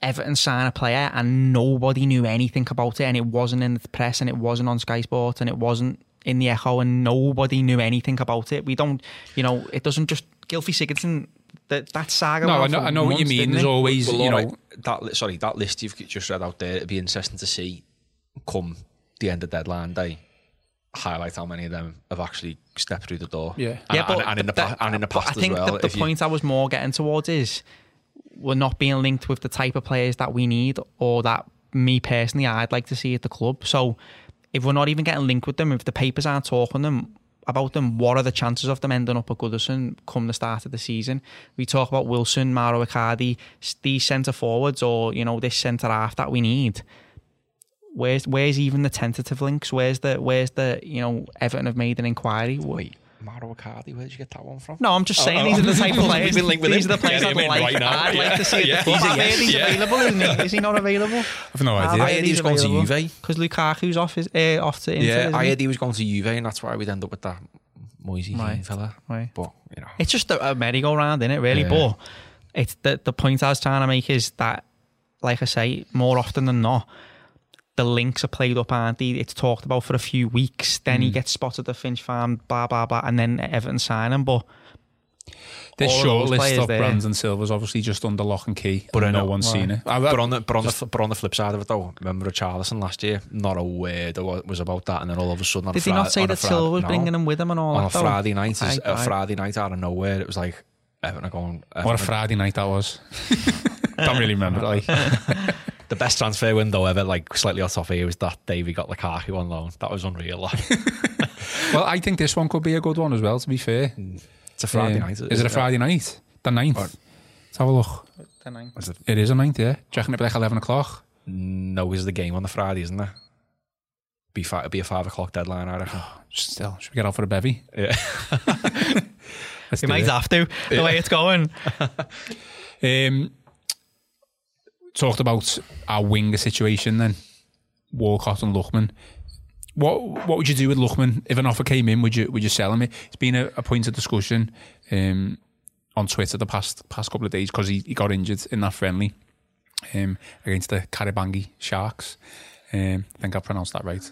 [SPEAKER 4] Everton sign a player and nobody knew anything about it, and it wasn't in the press, and it wasn't on Sky Sports, and it wasn't in the Echo, and nobody knew anything about it. We don't, you know, it doesn't just Gylfi Sigurdsson. That that saga.
[SPEAKER 2] no, I know, I know what you mean. There's
[SPEAKER 4] it?
[SPEAKER 2] always,
[SPEAKER 3] Well,
[SPEAKER 2] you know,
[SPEAKER 3] right, that sorry that list you've just read out there. It'd be interesting to see come the end of deadline day. Highlight how many of them have actually stepped through the door.
[SPEAKER 2] Yeah.
[SPEAKER 3] and,
[SPEAKER 4] yeah, but
[SPEAKER 3] and, and in the
[SPEAKER 4] that-
[SPEAKER 3] pa- and in the past
[SPEAKER 4] I think
[SPEAKER 3] as well.
[SPEAKER 4] the, the
[SPEAKER 3] if you-
[SPEAKER 4] point I was more getting towards is we're not being linked with the type of players that we need or that me personally I'd like to see at the club. So if we're not even getting linked with them, if the papers aren't talking them about them, what are the chances of them ending up at Goodison come the start of the season? We talk about Wilson, Mauro Icardi, these centre forwards, or you know this centre half that we need. Where's where's even the tentative links? Where's the where's the you know Everton have made an inquiry?
[SPEAKER 3] Wait, Mauro Icardi, where did you get that one from?
[SPEAKER 4] No, I'm just saying these are the type of players.
[SPEAKER 3] You've been
[SPEAKER 4] these
[SPEAKER 3] him.
[SPEAKER 4] are the players
[SPEAKER 3] Yeah,
[SPEAKER 4] I'd
[SPEAKER 3] I'm
[SPEAKER 4] like.
[SPEAKER 3] right now.
[SPEAKER 4] I'd like to see at (laughs)
[SPEAKER 3] Yeah,
[SPEAKER 4] the club.
[SPEAKER 3] he's a
[SPEAKER 4] I've heard
[SPEAKER 3] yes,
[SPEAKER 4] he's
[SPEAKER 3] yeah.
[SPEAKER 4] available, isn't he? Is he not available?
[SPEAKER 2] I've no idea.
[SPEAKER 3] I heard he was going to Juve.
[SPEAKER 4] because Lukaku's off his uh, off to Inter.
[SPEAKER 3] Yeah,
[SPEAKER 4] isn't
[SPEAKER 3] I
[SPEAKER 4] he?
[SPEAKER 3] heard he was going to Juve, and that's why we'd end up with that Moisey
[SPEAKER 4] Right.
[SPEAKER 3] fella.
[SPEAKER 4] Right.
[SPEAKER 3] But you know,
[SPEAKER 4] It's just a, a merry-go-round, isn't it? Really,
[SPEAKER 3] Yeah.
[SPEAKER 4] but it's the the point I was trying to make is that, like I say, more often than not, the links are played up, aren't they? It's talked about for a few weeks, then
[SPEAKER 3] Hmm.
[SPEAKER 4] he gets spotted at Finch Farm, blah blah blah, and then Everton sign him. But
[SPEAKER 2] This
[SPEAKER 4] all of
[SPEAKER 2] short list of
[SPEAKER 4] there.
[SPEAKER 2] brands and silvers obviously just under lock and key,
[SPEAKER 3] But
[SPEAKER 2] but
[SPEAKER 3] I
[SPEAKER 2] no one's
[SPEAKER 4] Right.
[SPEAKER 2] seen it. I,
[SPEAKER 3] but on the but on the, but on the flip side of it though, remember Charlison last year? Not a word was about that, and then all of a sudden,
[SPEAKER 4] did
[SPEAKER 3] a
[SPEAKER 4] he not say that
[SPEAKER 3] Fri-
[SPEAKER 4] Silva was
[SPEAKER 3] no.
[SPEAKER 4] bringing him with him and all
[SPEAKER 3] on
[SPEAKER 4] that?
[SPEAKER 3] a
[SPEAKER 4] though?
[SPEAKER 3] Friday night? is-
[SPEAKER 4] I-
[SPEAKER 3] A
[SPEAKER 4] I-
[SPEAKER 3] Friday night out of nowhere, it was like Everton are going.
[SPEAKER 2] what a Friday night that was. (laughs) Don't really remember. Like, (laughs)
[SPEAKER 3] The best transfer window ever, like slightly off here, was that day we got Lukaku on loan. That was unreal. (laughs) (laughs)
[SPEAKER 2] well, I think this one could be a good one as well. To be fair,
[SPEAKER 3] it's a Friday
[SPEAKER 2] Um,
[SPEAKER 3] night.
[SPEAKER 2] Is it a Friday night? The 9th.
[SPEAKER 3] Or-
[SPEAKER 2] Let's have a look.
[SPEAKER 3] Is it?
[SPEAKER 2] It is a ninth, yeah. Do you reckon it'll be like eleven o'clock?
[SPEAKER 3] No, because the game on the Friday, isn't there? Be fi- it'd be a five o'clock deadline, I reckon. (sighs)
[SPEAKER 2] Still, should we get out for a bevy?
[SPEAKER 3] Yeah. (laughs)
[SPEAKER 2] Let's
[SPEAKER 4] We
[SPEAKER 2] do
[SPEAKER 4] might
[SPEAKER 2] it.
[SPEAKER 4] have to, the way it's going.
[SPEAKER 2] Um, talked about our winger situation then, Walcott and Lookman. What what would you do with Lookman if an offer came in? Would you would you sell him? It's been a, a point of discussion um, on Twitter the past past couple of days because he, he got injured in that friendly um, against the Kariobangi Sharks. Um, I think I pronounced that right.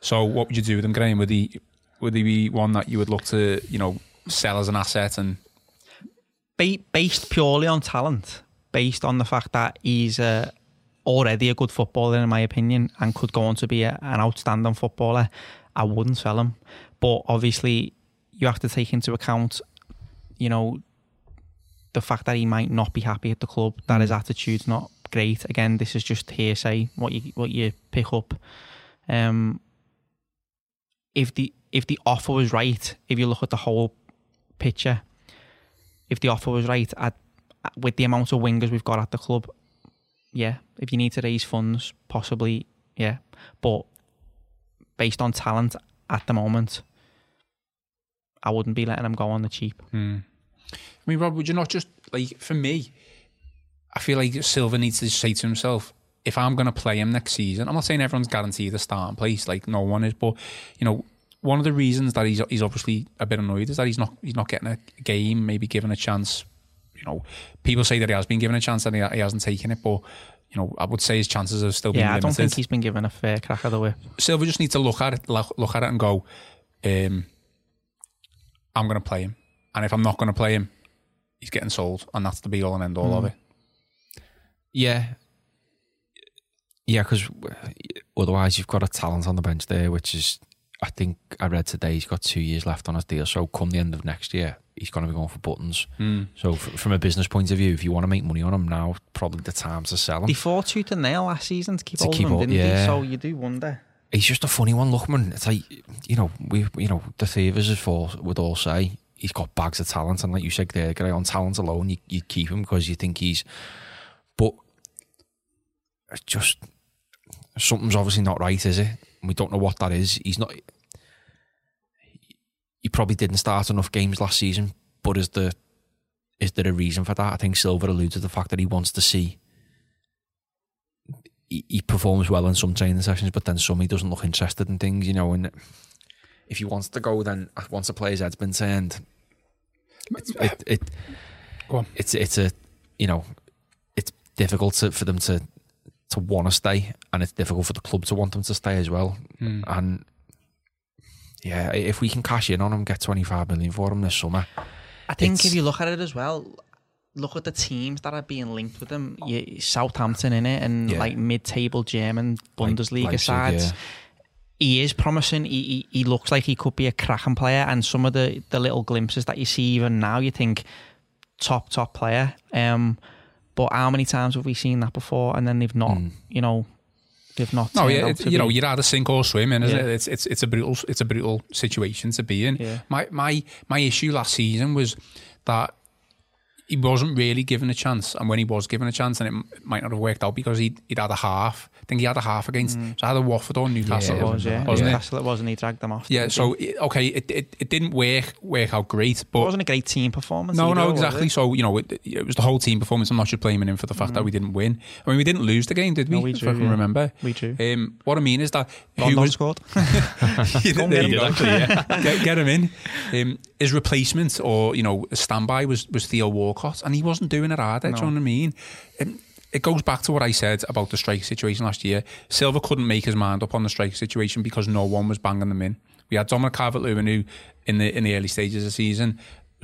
[SPEAKER 2] So what would you do with him, Graham? Would he would he be one that you would look to you know sell as an asset and
[SPEAKER 4] based purely on talent, based on the fact that he's uh, already a good footballer, in my opinion, and could go on to be a, an outstanding footballer, I wouldn't sell him. But obviously, you have to take into account, you know, the fact that he might not be happy at the club, that his attitude's not great. Again, this is just hearsay, what you what you pick up. Um, if the if the offer was right, if you look at the whole picture, if the offer was right at with the amount of wingers we've got at the club, yeah. If you need to raise funds, possibly, yeah. But based on talent at the moment, I wouldn't be letting him go on the cheap. Hmm.
[SPEAKER 2] I mean, Rob, would you not just like for me? I feel like Silva needs to say to himself, if I'm going to play him next season, I'm not saying everyone's guaranteed a starting place, like no one is, but you know, one of the reasons that he's he's obviously a bit annoyed is that he's not he's not getting a game, maybe given a chance. You know, people say that he has been given a chance and he, he hasn't taken it, but you know, I would say his chances have still been
[SPEAKER 4] Yeah, I don't think he's been given a fair crack of the whip.
[SPEAKER 2] Silva just needs to look at it, look look at it, and go, um, "I'm going to play him," and if I'm not going to play him, he's getting sold, and that's the be all and end all of it.
[SPEAKER 3] Yeah. Yeah, because otherwise you've got a talent on the bench there, which is, I think I read today he's got two years left on his deal. So come the end of next year, he's going to be going for buttons. Hmm. So f- from a business point of view, if you want to make money on him now, probably the time to sell him.
[SPEAKER 4] They fought tooth and nail last season to keep
[SPEAKER 3] To
[SPEAKER 4] hold
[SPEAKER 3] keep
[SPEAKER 4] him, didn't
[SPEAKER 3] yeah.
[SPEAKER 4] So you do wonder.
[SPEAKER 3] he's just a funny one, Lookman. It's like you know, we you know, the three of us for would all say he's got bags of talent, and like you said there, Gray, on talent alone, you you keep him because you think he's, but it's just something's obviously not right, is it? We don't know what that is. He's not. He probably didn't start enough games last season, but is the is there a reason for that? I think Silva alluded to the fact that he wants to see he, he performs well in some training sessions, but then some he doesn't look interested in things, you know. And if he wants to go, then once a player's head's been turned, it's, it, it, it's it's a you know it's difficult to, for them to to want to stay, and it's difficult for the club to want them to stay as well. Hmm. And yeah, if we can cash in on him, get twenty five million for him this summer,
[SPEAKER 4] I think
[SPEAKER 3] It's-
[SPEAKER 4] if you look at it as well, look at the teams that are being linked with him. You, Southampton in it, and
[SPEAKER 3] Yeah.
[SPEAKER 4] like mid-table German
[SPEAKER 3] Like
[SPEAKER 4] Bundesliga
[SPEAKER 3] Leipzig,
[SPEAKER 4] sides.
[SPEAKER 3] yeah.
[SPEAKER 4] He is promising. He, he he looks like he could be a cracking player, and some of the the little glimpses that you see even now, you think top top player. Um, but how many times have we seen that before? And then they've not,
[SPEAKER 3] Hmm.
[SPEAKER 4] you know, they've not.
[SPEAKER 2] No, yeah, it, you know, you'd either sink or swim and
[SPEAKER 4] Yeah.
[SPEAKER 2] it? It's it's it's a brutal it's a brutal situation to be in.
[SPEAKER 4] Yeah.
[SPEAKER 2] My my my issue last season was that he wasn't really given a chance, and when he was given a chance, and it m- might not have worked out because he he'd had a half. I think he had a half against so either Watford or Newcastle,
[SPEAKER 4] it was, yeah.
[SPEAKER 2] wasn't it?
[SPEAKER 4] Newcastle, it wasn't. He dragged them off.
[SPEAKER 2] Yeah. So it, okay, it, it it didn't work work out great,
[SPEAKER 4] it
[SPEAKER 2] but
[SPEAKER 4] wasn't a great team performance.
[SPEAKER 2] no,
[SPEAKER 4] either,
[SPEAKER 2] no, exactly. So you know, it, it was the whole team performance. I'm not just blaming him for the fact that we didn't win. I mean, we didn't lose the game, did we?
[SPEAKER 4] No, we
[SPEAKER 2] if I can
[SPEAKER 4] yeah.
[SPEAKER 2] remember.
[SPEAKER 4] We drew.
[SPEAKER 2] Um, what I mean is that who was
[SPEAKER 4] scored. (laughs) (laughs)
[SPEAKER 2] Yeah,
[SPEAKER 4] Go
[SPEAKER 2] there
[SPEAKER 4] get
[SPEAKER 2] you get, get him in. Um, his replacement or you know a standby was was Theo Walcott, and he wasn't doing it either. Do you know what I mean? Um, it goes back to what I said about the strike situation last year. Silva couldn't make his mind up on the strike situation because no one was banging them in. We had Dominic Calvert-Lewin who, in the in the early stages of the season,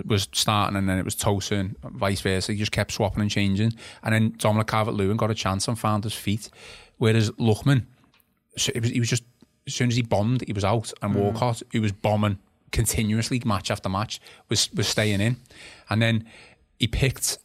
[SPEAKER 2] was starting, and then it was Tosun and vice versa. He just kept swapping and changing, and then Dominic Calvert-Lewin got a chance and found his feet, whereas Lookman so it was, he was just as soon as he bombed, he was out, and Walcott, who was bombing continuously match after match, was was staying in, and then he picked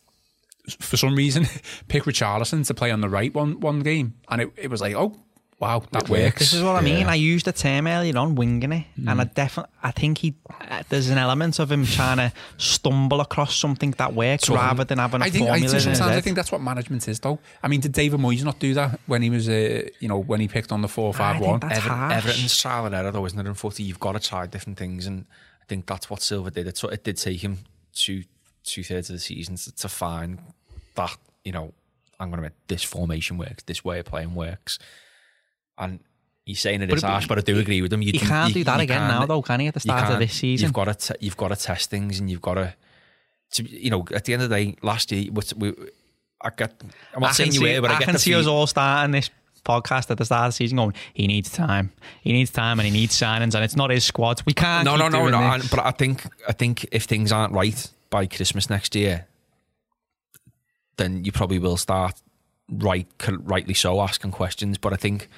[SPEAKER 2] for some reason (laughs) picked Richarlison to play on the right one one game, and it, it was like oh wow that works.
[SPEAKER 4] This is what I mean. I used the term earlier on, winging it, and I definitely, I think he, uh, there's an element of him trying to stumble across something that works
[SPEAKER 2] So,
[SPEAKER 4] rather than having a
[SPEAKER 2] I think, I
[SPEAKER 4] formula
[SPEAKER 2] think
[SPEAKER 4] in his
[SPEAKER 2] sometimes I think that's what management is, though. I mean, did David Moyes not do that when he was, uh, you know, when he picked on the four
[SPEAKER 4] I
[SPEAKER 2] five
[SPEAKER 4] think
[SPEAKER 2] one?
[SPEAKER 4] that's
[SPEAKER 3] Ever-
[SPEAKER 4] harsh.
[SPEAKER 3] Everton's trial and error, though, isn't it? In footy, you've got to try different things, and I think that's what Silva did. It, so it did take him two two thirds of the season to, to find that you know I'm going to make this formation works, this way of playing works, and. He's saying it is harsh, but I do agree with him. You, can-
[SPEAKER 4] can't
[SPEAKER 3] you-
[SPEAKER 4] do that
[SPEAKER 3] you
[SPEAKER 4] again now, though, can he? At the start of this season,
[SPEAKER 3] you've got to you've got to test things, and you've got to, to you know, at the end of the day, last year, we, we, I get. I'm not
[SPEAKER 4] I
[SPEAKER 3] saying you were, but I,
[SPEAKER 4] I
[SPEAKER 3] get
[SPEAKER 4] can see
[SPEAKER 3] feel-
[SPEAKER 4] us all starting this podcast at the start of the season going, he needs time. He needs time and he needs signings and it's not his squad. We can't
[SPEAKER 3] No, no, no, no.
[SPEAKER 4] this.
[SPEAKER 3] But I think I think if things aren't right by Christmas next year, then you probably will start right, rightly so, asking questions. But I think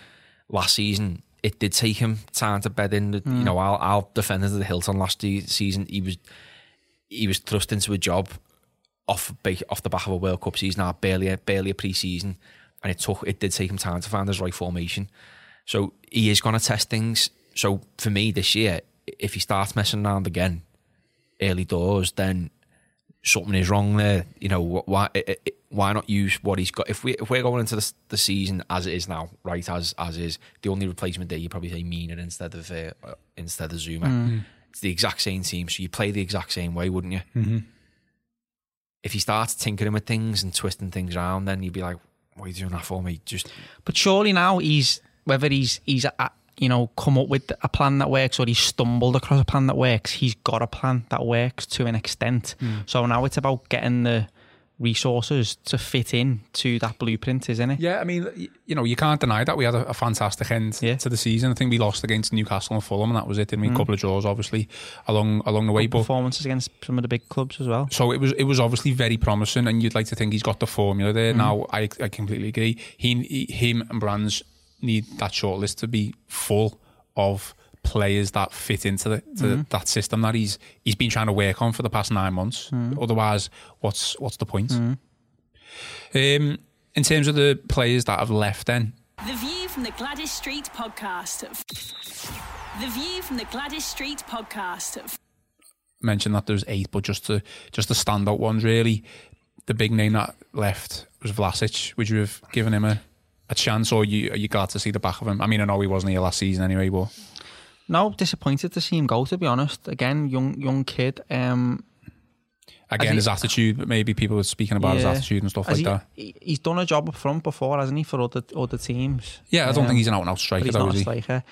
[SPEAKER 3] last season it did take him time to bed in. The, You mm. know, I'll, I'll defend him to the Hilton last season. He was he was thrust into a job off off the back of a World Cup season, barely a, barely a pre-season, and it took it did take him time to find his right formation. So he is going to test things. So for me this year, if he starts messing around again early doors, then something is wrong there. You know why? Why not use what he's got? If we if we're going into the, the season as it is now, right as as is, the only replacement there you probably say Mina instead of uh, uh, instead of Zouma. It's the exact same team, so you play the exact same way, wouldn't you?
[SPEAKER 2] Mm-hmm.
[SPEAKER 3] If he starts tinkering with things and twisting things around, then you'd be like, "What are you doing that for me?" Just
[SPEAKER 4] But surely now he's, whether he's, he's uh, you know, come up with a plan that works or he's stumbled across a plan that works, he's got a plan that works to an extent. Hmm. So now it's about getting the resources to fit in to that blueprint, isn't it?
[SPEAKER 2] Yeah, I mean, you know, you can't deny that we had a, a fantastic end
[SPEAKER 4] Yeah.
[SPEAKER 2] to the season. I think we lost against Newcastle and Fulham, and that was it. Didn't we? A couple of draws, obviously, along along the way. But
[SPEAKER 4] Performances against some of the big clubs as well.
[SPEAKER 2] so it was it was obviously very promising, and you'd like to think he's got the formula there. Hmm. Now, I I completely agree. He, he him and Brands need that shortlist to be full of players that fit into the to mm-hmm. that system that he's he's been trying to work on for the past nine months. Mm-hmm. Otherwise, what's what's the point? Mm-hmm. Um, in terms of the players that have left, then
[SPEAKER 1] The View from the Gwladys Street podcast. The View from the Gwladys Street podcast.
[SPEAKER 2] mentioned that there's eight, but just to just the standout ones really. The big name that left was Vlasic. Would you have given him a, a chance, or you are you glad to see the back of him? I mean, I know he wasn't here last season anyway, but
[SPEAKER 4] No, disappointed to see him go. To be honest, again, young young kid. Um,
[SPEAKER 2] again,
[SPEAKER 4] he-
[SPEAKER 2] his attitude. but Maybe people were speaking about his attitude and stuff
[SPEAKER 4] Has
[SPEAKER 2] like
[SPEAKER 4] he,
[SPEAKER 2] that.
[SPEAKER 4] He's done a job up front before, hasn't he, for other other teams?
[SPEAKER 2] Yeah, I don't
[SPEAKER 4] Um,
[SPEAKER 2] think he's an out and out striker,
[SPEAKER 4] he's
[SPEAKER 2] though,
[SPEAKER 4] not
[SPEAKER 2] is
[SPEAKER 4] a
[SPEAKER 2] he?
[SPEAKER 4] striker.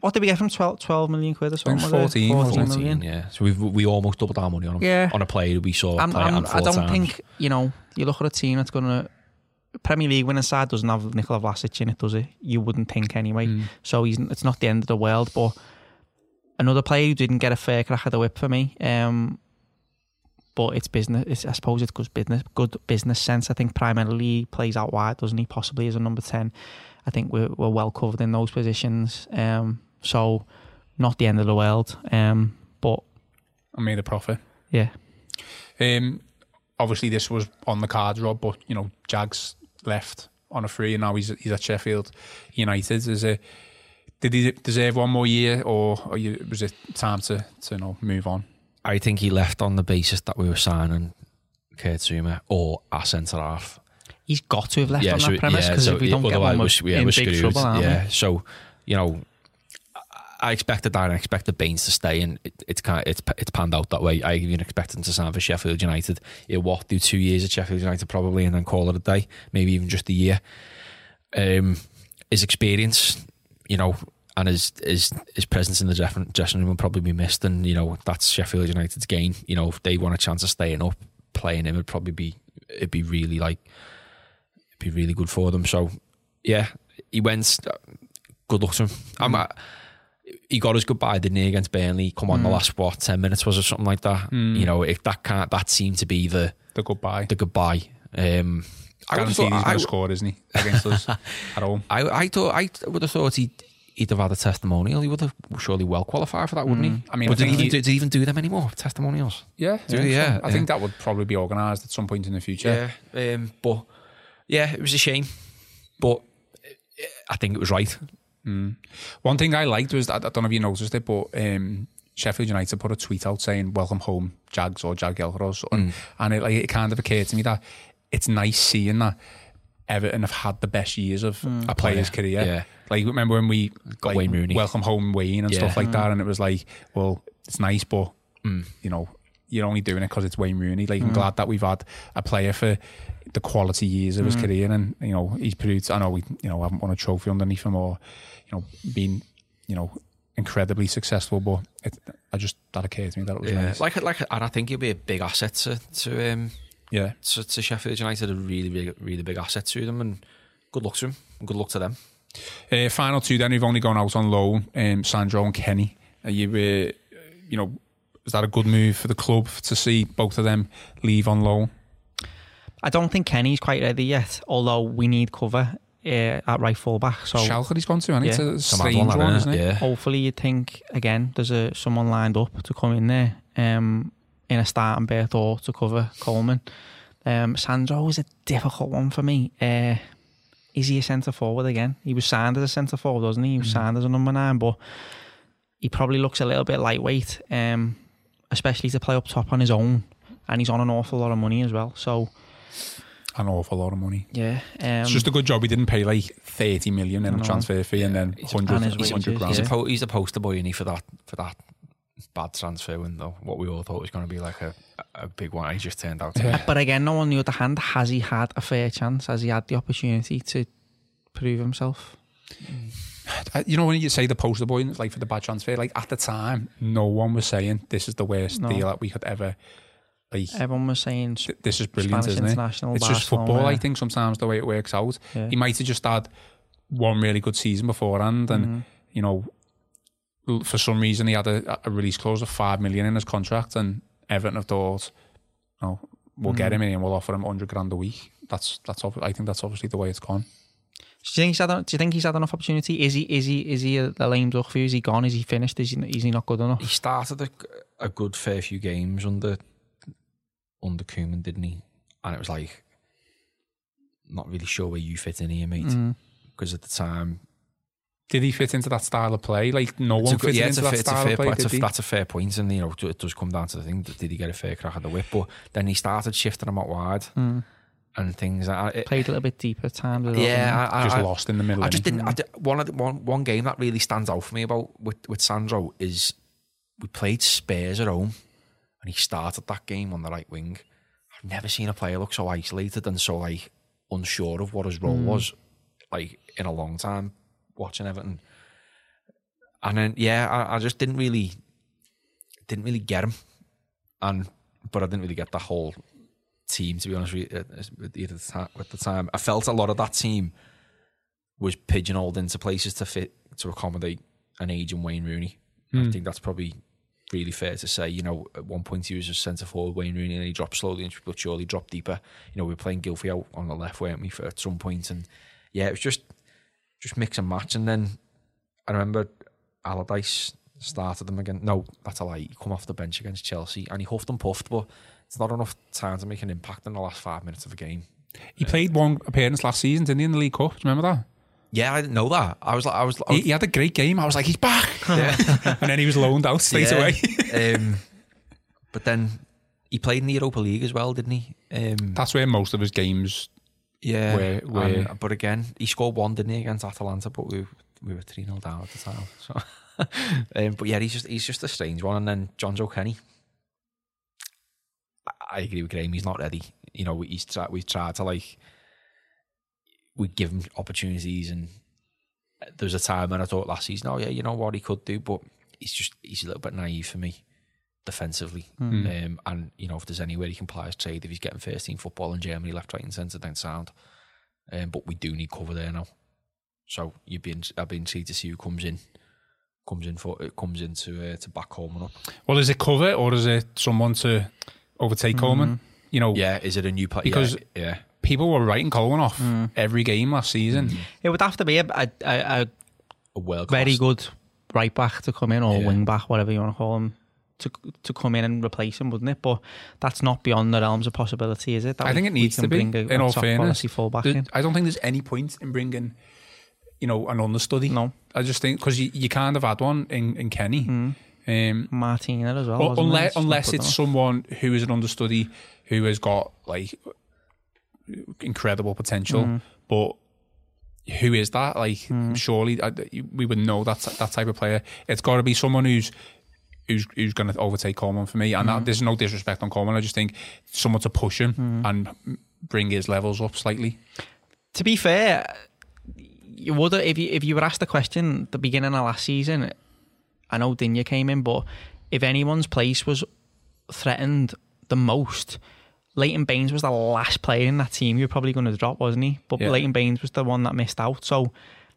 [SPEAKER 4] What did we get from 12, 12 million quid or
[SPEAKER 2] think
[SPEAKER 4] something? was it?
[SPEAKER 2] 14,
[SPEAKER 4] 14 million.
[SPEAKER 3] yeah. So we we almost doubled our money on him.
[SPEAKER 4] Yeah.
[SPEAKER 3] on a player we saw
[SPEAKER 4] I'm,
[SPEAKER 3] play
[SPEAKER 4] I'm,
[SPEAKER 3] I'm,
[SPEAKER 4] I don't think you know. You look at a team that's going to Premier League winning side doesn't have Nikola Vlasic in it, does it? You wouldn't think anyway.
[SPEAKER 2] Mm.
[SPEAKER 4] So he's it's not the end of the world. But another player who didn't get a fair crack of the whip for me. Um, but it's business. It's, I suppose it's good business, good business sense. I think primarily he plays out wide, doesn't he? Possibly as a number ten. I think we're we're well covered in those positions. Um, so not the end of the world. Um, but
[SPEAKER 2] I made a profit.
[SPEAKER 4] yeah,
[SPEAKER 2] Um, obviously, this was on the cards, Rob, but you know, Jags left on a free, and now he's he's at Sheffield United. Is it? Did he deserve one more year, or, or you, was it time to to you know, move on?
[SPEAKER 3] I think he left on the basis that we were signing Kurt Zouma or our centre half.
[SPEAKER 4] he's got to have left on that premise because
[SPEAKER 3] so
[SPEAKER 4] if we don't get
[SPEAKER 3] otherwise
[SPEAKER 4] one, we're,
[SPEAKER 3] we're- yeah,
[SPEAKER 4] in
[SPEAKER 3] we're
[SPEAKER 4] big
[SPEAKER 3] screwed.
[SPEAKER 4] trouble, aren't
[SPEAKER 3] yeah, so you know, I- I expected that. and I expected Baines to stay, and it, it's kind of, it's it's panned out that way. I even expected him to sign for Sheffield United. He'll what do two years at Sheffield United probably, and then call it a day. Maybe even just a year. Um, his experience, you know, and his his his presence in the dressing room will probably be missed. And you know, that's Sheffield United's gain. You know, if they want a chance of staying up, playing him would probably be it'd be really like it'd be really good for them. So yeah, he went. Good luck to him. I'm, uh, he got his goodbye, didn't he, against Burnley? Come on, the last what ten minutes was or something like that? You know, if that can't that seemed to be the
[SPEAKER 2] The goodbye.
[SPEAKER 3] the goodbye. Um, I would have
[SPEAKER 2] Guaranteed
[SPEAKER 3] thought,
[SPEAKER 2] he's going to score, isn't he, against us (laughs) at home?
[SPEAKER 3] I, I thought I would have thought he'd, he'd have had a testimonial. He would have surely well qualified for that, wouldn't he?
[SPEAKER 2] I mean,
[SPEAKER 3] but
[SPEAKER 2] I
[SPEAKER 3] did he, do, did he even do them anymore? Testimonials?
[SPEAKER 2] Yeah,
[SPEAKER 3] Do
[SPEAKER 2] yeah.
[SPEAKER 3] Yeah,
[SPEAKER 2] I think that would probably be organised at some point in the future.
[SPEAKER 3] Yeah. Um, but yeah, it was a shame. But I think it was right. Mm.
[SPEAKER 2] One thing I liked was that I don't know if you noticed it, but um, Sheffield United put a tweet out saying "Welcome home, Jags" or Jagielka or something, and it like it kind of occurred to me that it's nice seeing that Everton have had the best years of mm. a player's oh, career.
[SPEAKER 3] Yeah.
[SPEAKER 2] Like remember when we like,
[SPEAKER 3] Wayne Rooney.
[SPEAKER 2] welcome home Wayne and
[SPEAKER 3] Yeah.
[SPEAKER 2] stuff like that, and it was like, well, it's nice, but mm. you know, you're only doing it because it's Wayne Rooney. Like I'm glad that we've had a player for the quality years of his career, and you know he's produced. I know we you know haven't won a trophy underneath him or you know been you know incredibly successful, but it, I just that occurred to me that it was
[SPEAKER 3] Yeah,
[SPEAKER 2] nice.
[SPEAKER 3] like like, and I think he'll be a big asset to to um
[SPEAKER 2] yeah.
[SPEAKER 3] to, to Sheffield United. A really really really big asset to them, and good luck to him. Good luck to them.
[SPEAKER 2] Uh, final two, then we've only gone out on loan. Um, Sandro and Kenny. Are you, uh, you know, is that a good move for the club to see both of them leave on loan?
[SPEAKER 4] I don't think Kenny's quite ready yet, although we need cover uh, at right fullback. So
[SPEAKER 2] Schalke he's gone to, and it's
[SPEAKER 4] Yeah.
[SPEAKER 2] a
[SPEAKER 3] mad
[SPEAKER 2] strange
[SPEAKER 3] one,
[SPEAKER 2] one,
[SPEAKER 3] that,
[SPEAKER 2] isn't it?
[SPEAKER 3] Yeah.
[SPEAKER 4] hopefully you'd think again there's a someone lined up to come in there um, in a starting berth or to cover Coleman. Um, Sandro is a difficult one for me. Uh, is he a centre forward again? He was signed as a centre forward, wasn't he? He was signed as a number nine, but he probably looks a little bit lightweight, um, especially to play up top on his own. And he's on an awful lot of money as well. So
[SPEAKER 2] An awful lot of money.
[SPEAKER 4] yeah, um,
[SPEAKER 2] It's just a good job he didn't pay like 30 million in
[SPEAKER 4] I
[SPEAKER 2] a
[SPEAKER 4] know.
[SPEAKER 2] transfer fee and then
[SPEAKER 3] He's
[SPEAKER 2] 100,
[SPEAKER 4] and
[SPEAKER 2] 100 grand.
[SPEAKER 3] He's, a po- he's a poster boy, is he, for that for that bad transfer window. What we all thought was going to be like a, a big one. He just turned out to
[SPEAKER 2] Yeah.
[SPEAKER 3] be.
[SPEAKER 4] But again, no, on the other hand, has he had a fair chance? Has he had the opportunity to prove himself?
[SPEAKER 2] Uh, You know when you say the poster boy, and it's like for the bad transfer, like at the time, no one was saying this is the worst
[SPEAKER 4] No.
[SPEAKER 2] deal that we could ever. Like
[SPEAKER 4] Everyone was saying
[SPEAKER 2] th- this is brilliant,
[SPEAKER 4] Spanish
[SPEAKER 2] isn't it?
[SPEAKER 4] international,
[SPEAKER 2] It's just football. I think sometimes the way it works out,
[SPEAKER 4] Yeah.
[SPEAKER 2] he might have just had one really good season beforehand, and
[SPEAKER 4] Mm-hmm.
[SPEAKER 2] you know, for some reason he had a, a release clause of five million in his contract, and Everton have thought, "No, we'll
[SPEAKER 4] Mm-hmm.
[SPEAKER 2] get him in and we'll offer him hundred grand a week." That's that's. ob- I think that's obviously the way it's gone.
[SPEAKER 4] Do you think he's had? Do you think he's had enough opportunity? Is he? Is he? Is he a, a lame duck for you? Is he gone? Is he finished? Is he? Is he not good enough?
[SPEAKER 3] He started a, a good fair few games under under Koeman, didn't he? And it was like not really sure where you fit in here, mate.
[SPEAKER 4] Mm.
[SPEAKER 3] Because at the time,
[SPEAKER 2] Did he fit into that style of play? Like no one
[SPEAKER 3] It's a-
[SPEAKER 2] fitted
[SPEAKER 3] yeah,
[SPEAKER 2] into
[SPEAKER 3] a,
[SPEAKER 2] that
[SPEAKER 3] fair, it's a
[SPEAKER 2] style
[SPEAKER 3] fair
[SPEAKER 2] of play.
[SPEAKER 3] point.
[SPEAKER 2] Did
[SPEAKER 3] That's a,
[SPEAKER 2] he?
[SPEAKER 3] that's a fair point, and you know, it does come down to the thing: did he get a fair crack at the whip? But then he started shifting them out wide
[SPEAKER 4] Mm.
[SPEAKER 3] and things. I, it,
[SPEAKER 4] Played a little bit deeper at times. as well, didn't
[SPEAKER 3] yeah, I, I,
[SPEAKER 2] just
[SPEAKER 3] I,
[SPEAKER 2] lost in the middle.
[SPEAKER 3] I just
[SPEAKER 2] innit?
[SPEAKER 3] didn't. I did, one of the, one one game that really stands out for me about with with Sandro is we played Spurs at home, and he started that game on the right wing. I've never seen a player look so isolated and so like unsure of what his role hmm. was, like in a long time watching Everton. And then yeah, I, I just didn't really didn't really get him, and but I didn't really get the whole team to be honest with you. At, at the, the time, I felt a lot of that team was pigeonholed into places to fit to accommodate an aging Wayne Rooney. I hmm. think that's probably really fair to say. You know, at one point he was a centre forward Wayne Rooney, and he dropped slowly and but surely dropped deeper. You know, we were playing Gylfi out on the left, weren't we, for at some point. and yeah, it was just just mix and match. And then I remember Allardyce started them again. No, that's a lie. He come off the bench against Chelsea, and he huffed and puffed, but it's not enough time to make an impact in the last five minutes of a game.
[SPEAKER 2] He played one appearance last season, didn't he, in the League Cup? Do you remember that?
[SPEAKER 3] Yeah, I didn't know that. I was like, I was, I
[SPEAKER 2] He,
[SPEAKER 3] was
[SPEAKER 2] he had a great game. I was like, he's back. (laughs) and then he was loaned out straight
[SPEAKER 3] Yeah.
[SPEAKER 2] away.
[SPEAKER 3] um, but then he played in the Europa League as well, didn't he? Um,
[SPEAKER 2] That's where most of his games.
[SPEAKER 3] yeah.
[SPEAKER 2] where- where-
[SPEAKER 3] and- but again, he scored one, didn't he, against Atalanta? But we we were three 0 down at the time. So, (laughs) um, but yeah, he's just he's just a strange one. And then John Joe Kenny. I, I agree with Graham. He's not ready. You know, he's tried. We've tried to like we give him opportunities, and there was a time when I thought last season, oh yeah, you know what he could do, but he's just he's a little bit naive for me defensively. Um, and you know, if there's anywhere he can play his trade, if he's getting first team football in Germany, left, right, and centre, then sound. Um, but we do need cover there now. So you've been I've been intrigued to see who comes in, comes in for it comes in to uh, to back Coleman up.
[SPEAKER 2] Well, is it cover or is it someone to overtake Coleman? You know,
[SPEAKER 3] Yeah, is it a new player?
[SPEAKER 2] Because-
[SPEAKER 3] yeah, yeah.
[SPEAKER 2] People were writing Coleman off mm. every game last season. Mm.
[SPEAKER 4] It would have to be a, a, a,
[SPEAKER 3] a well
[SPEAKER 4] very good right back to come in or
[SPEAKER 3] Yeah.
[SPEAKER 4] wing back, whatever you want to call him, to to come in and replace him, wouldn't it? But that's not beyond the realms of possibility, is it? That
[SPEAKER 2] I
[SPEAKER 4] we-
[SPEAKER 2] think it needs to be.
[SPEAKER 4] bring a,
[SPEAKER 2] in
[SPEAKER 4] a
[SPEAKER 2] all fairness,
[SPEAKER 4] fullback
[SPEAKER 2] There-
[SPEAKER 4] in.
[SPEAKER 2] I don't think there's any point in bringing, you know, an understudy.
[SPEAKER 4] No,
[SPEAKER 2] I just think because you, you kind of had one in, in Kenny. Mm. Um,
[SPEAKER 4] Martina as well.
[SPEAKER 2] Well, unless
[SPEAKER 4] it?
[SPEAKER 2] unless it's someone who is an understudy who has got like incredible potential,
[SPEAKER 4] Mm.
[SPEAKER 2] but who is that? Like,
[SPEAKER 4] Mm.
[SPEAKER 2] surely I, we would know that that type of player. It's got to be someone who's who's who's going to overtake Coleman for me. And that, there's no disrespect on Coleman. I just think someone to push him and bring his levels up slightly.
[SPEAKER 4] to be fair, you would if you if you were asked the question at the beginning of last season. I know Digne came in, but if anyone's place was threatened the most, Leighton Baines was the last player in that team you were probably going to drop, wasn't he? But
[SPEAKER 2] Yeah.
[SPEAKER 4] Leighton Baines was the one that missed out. So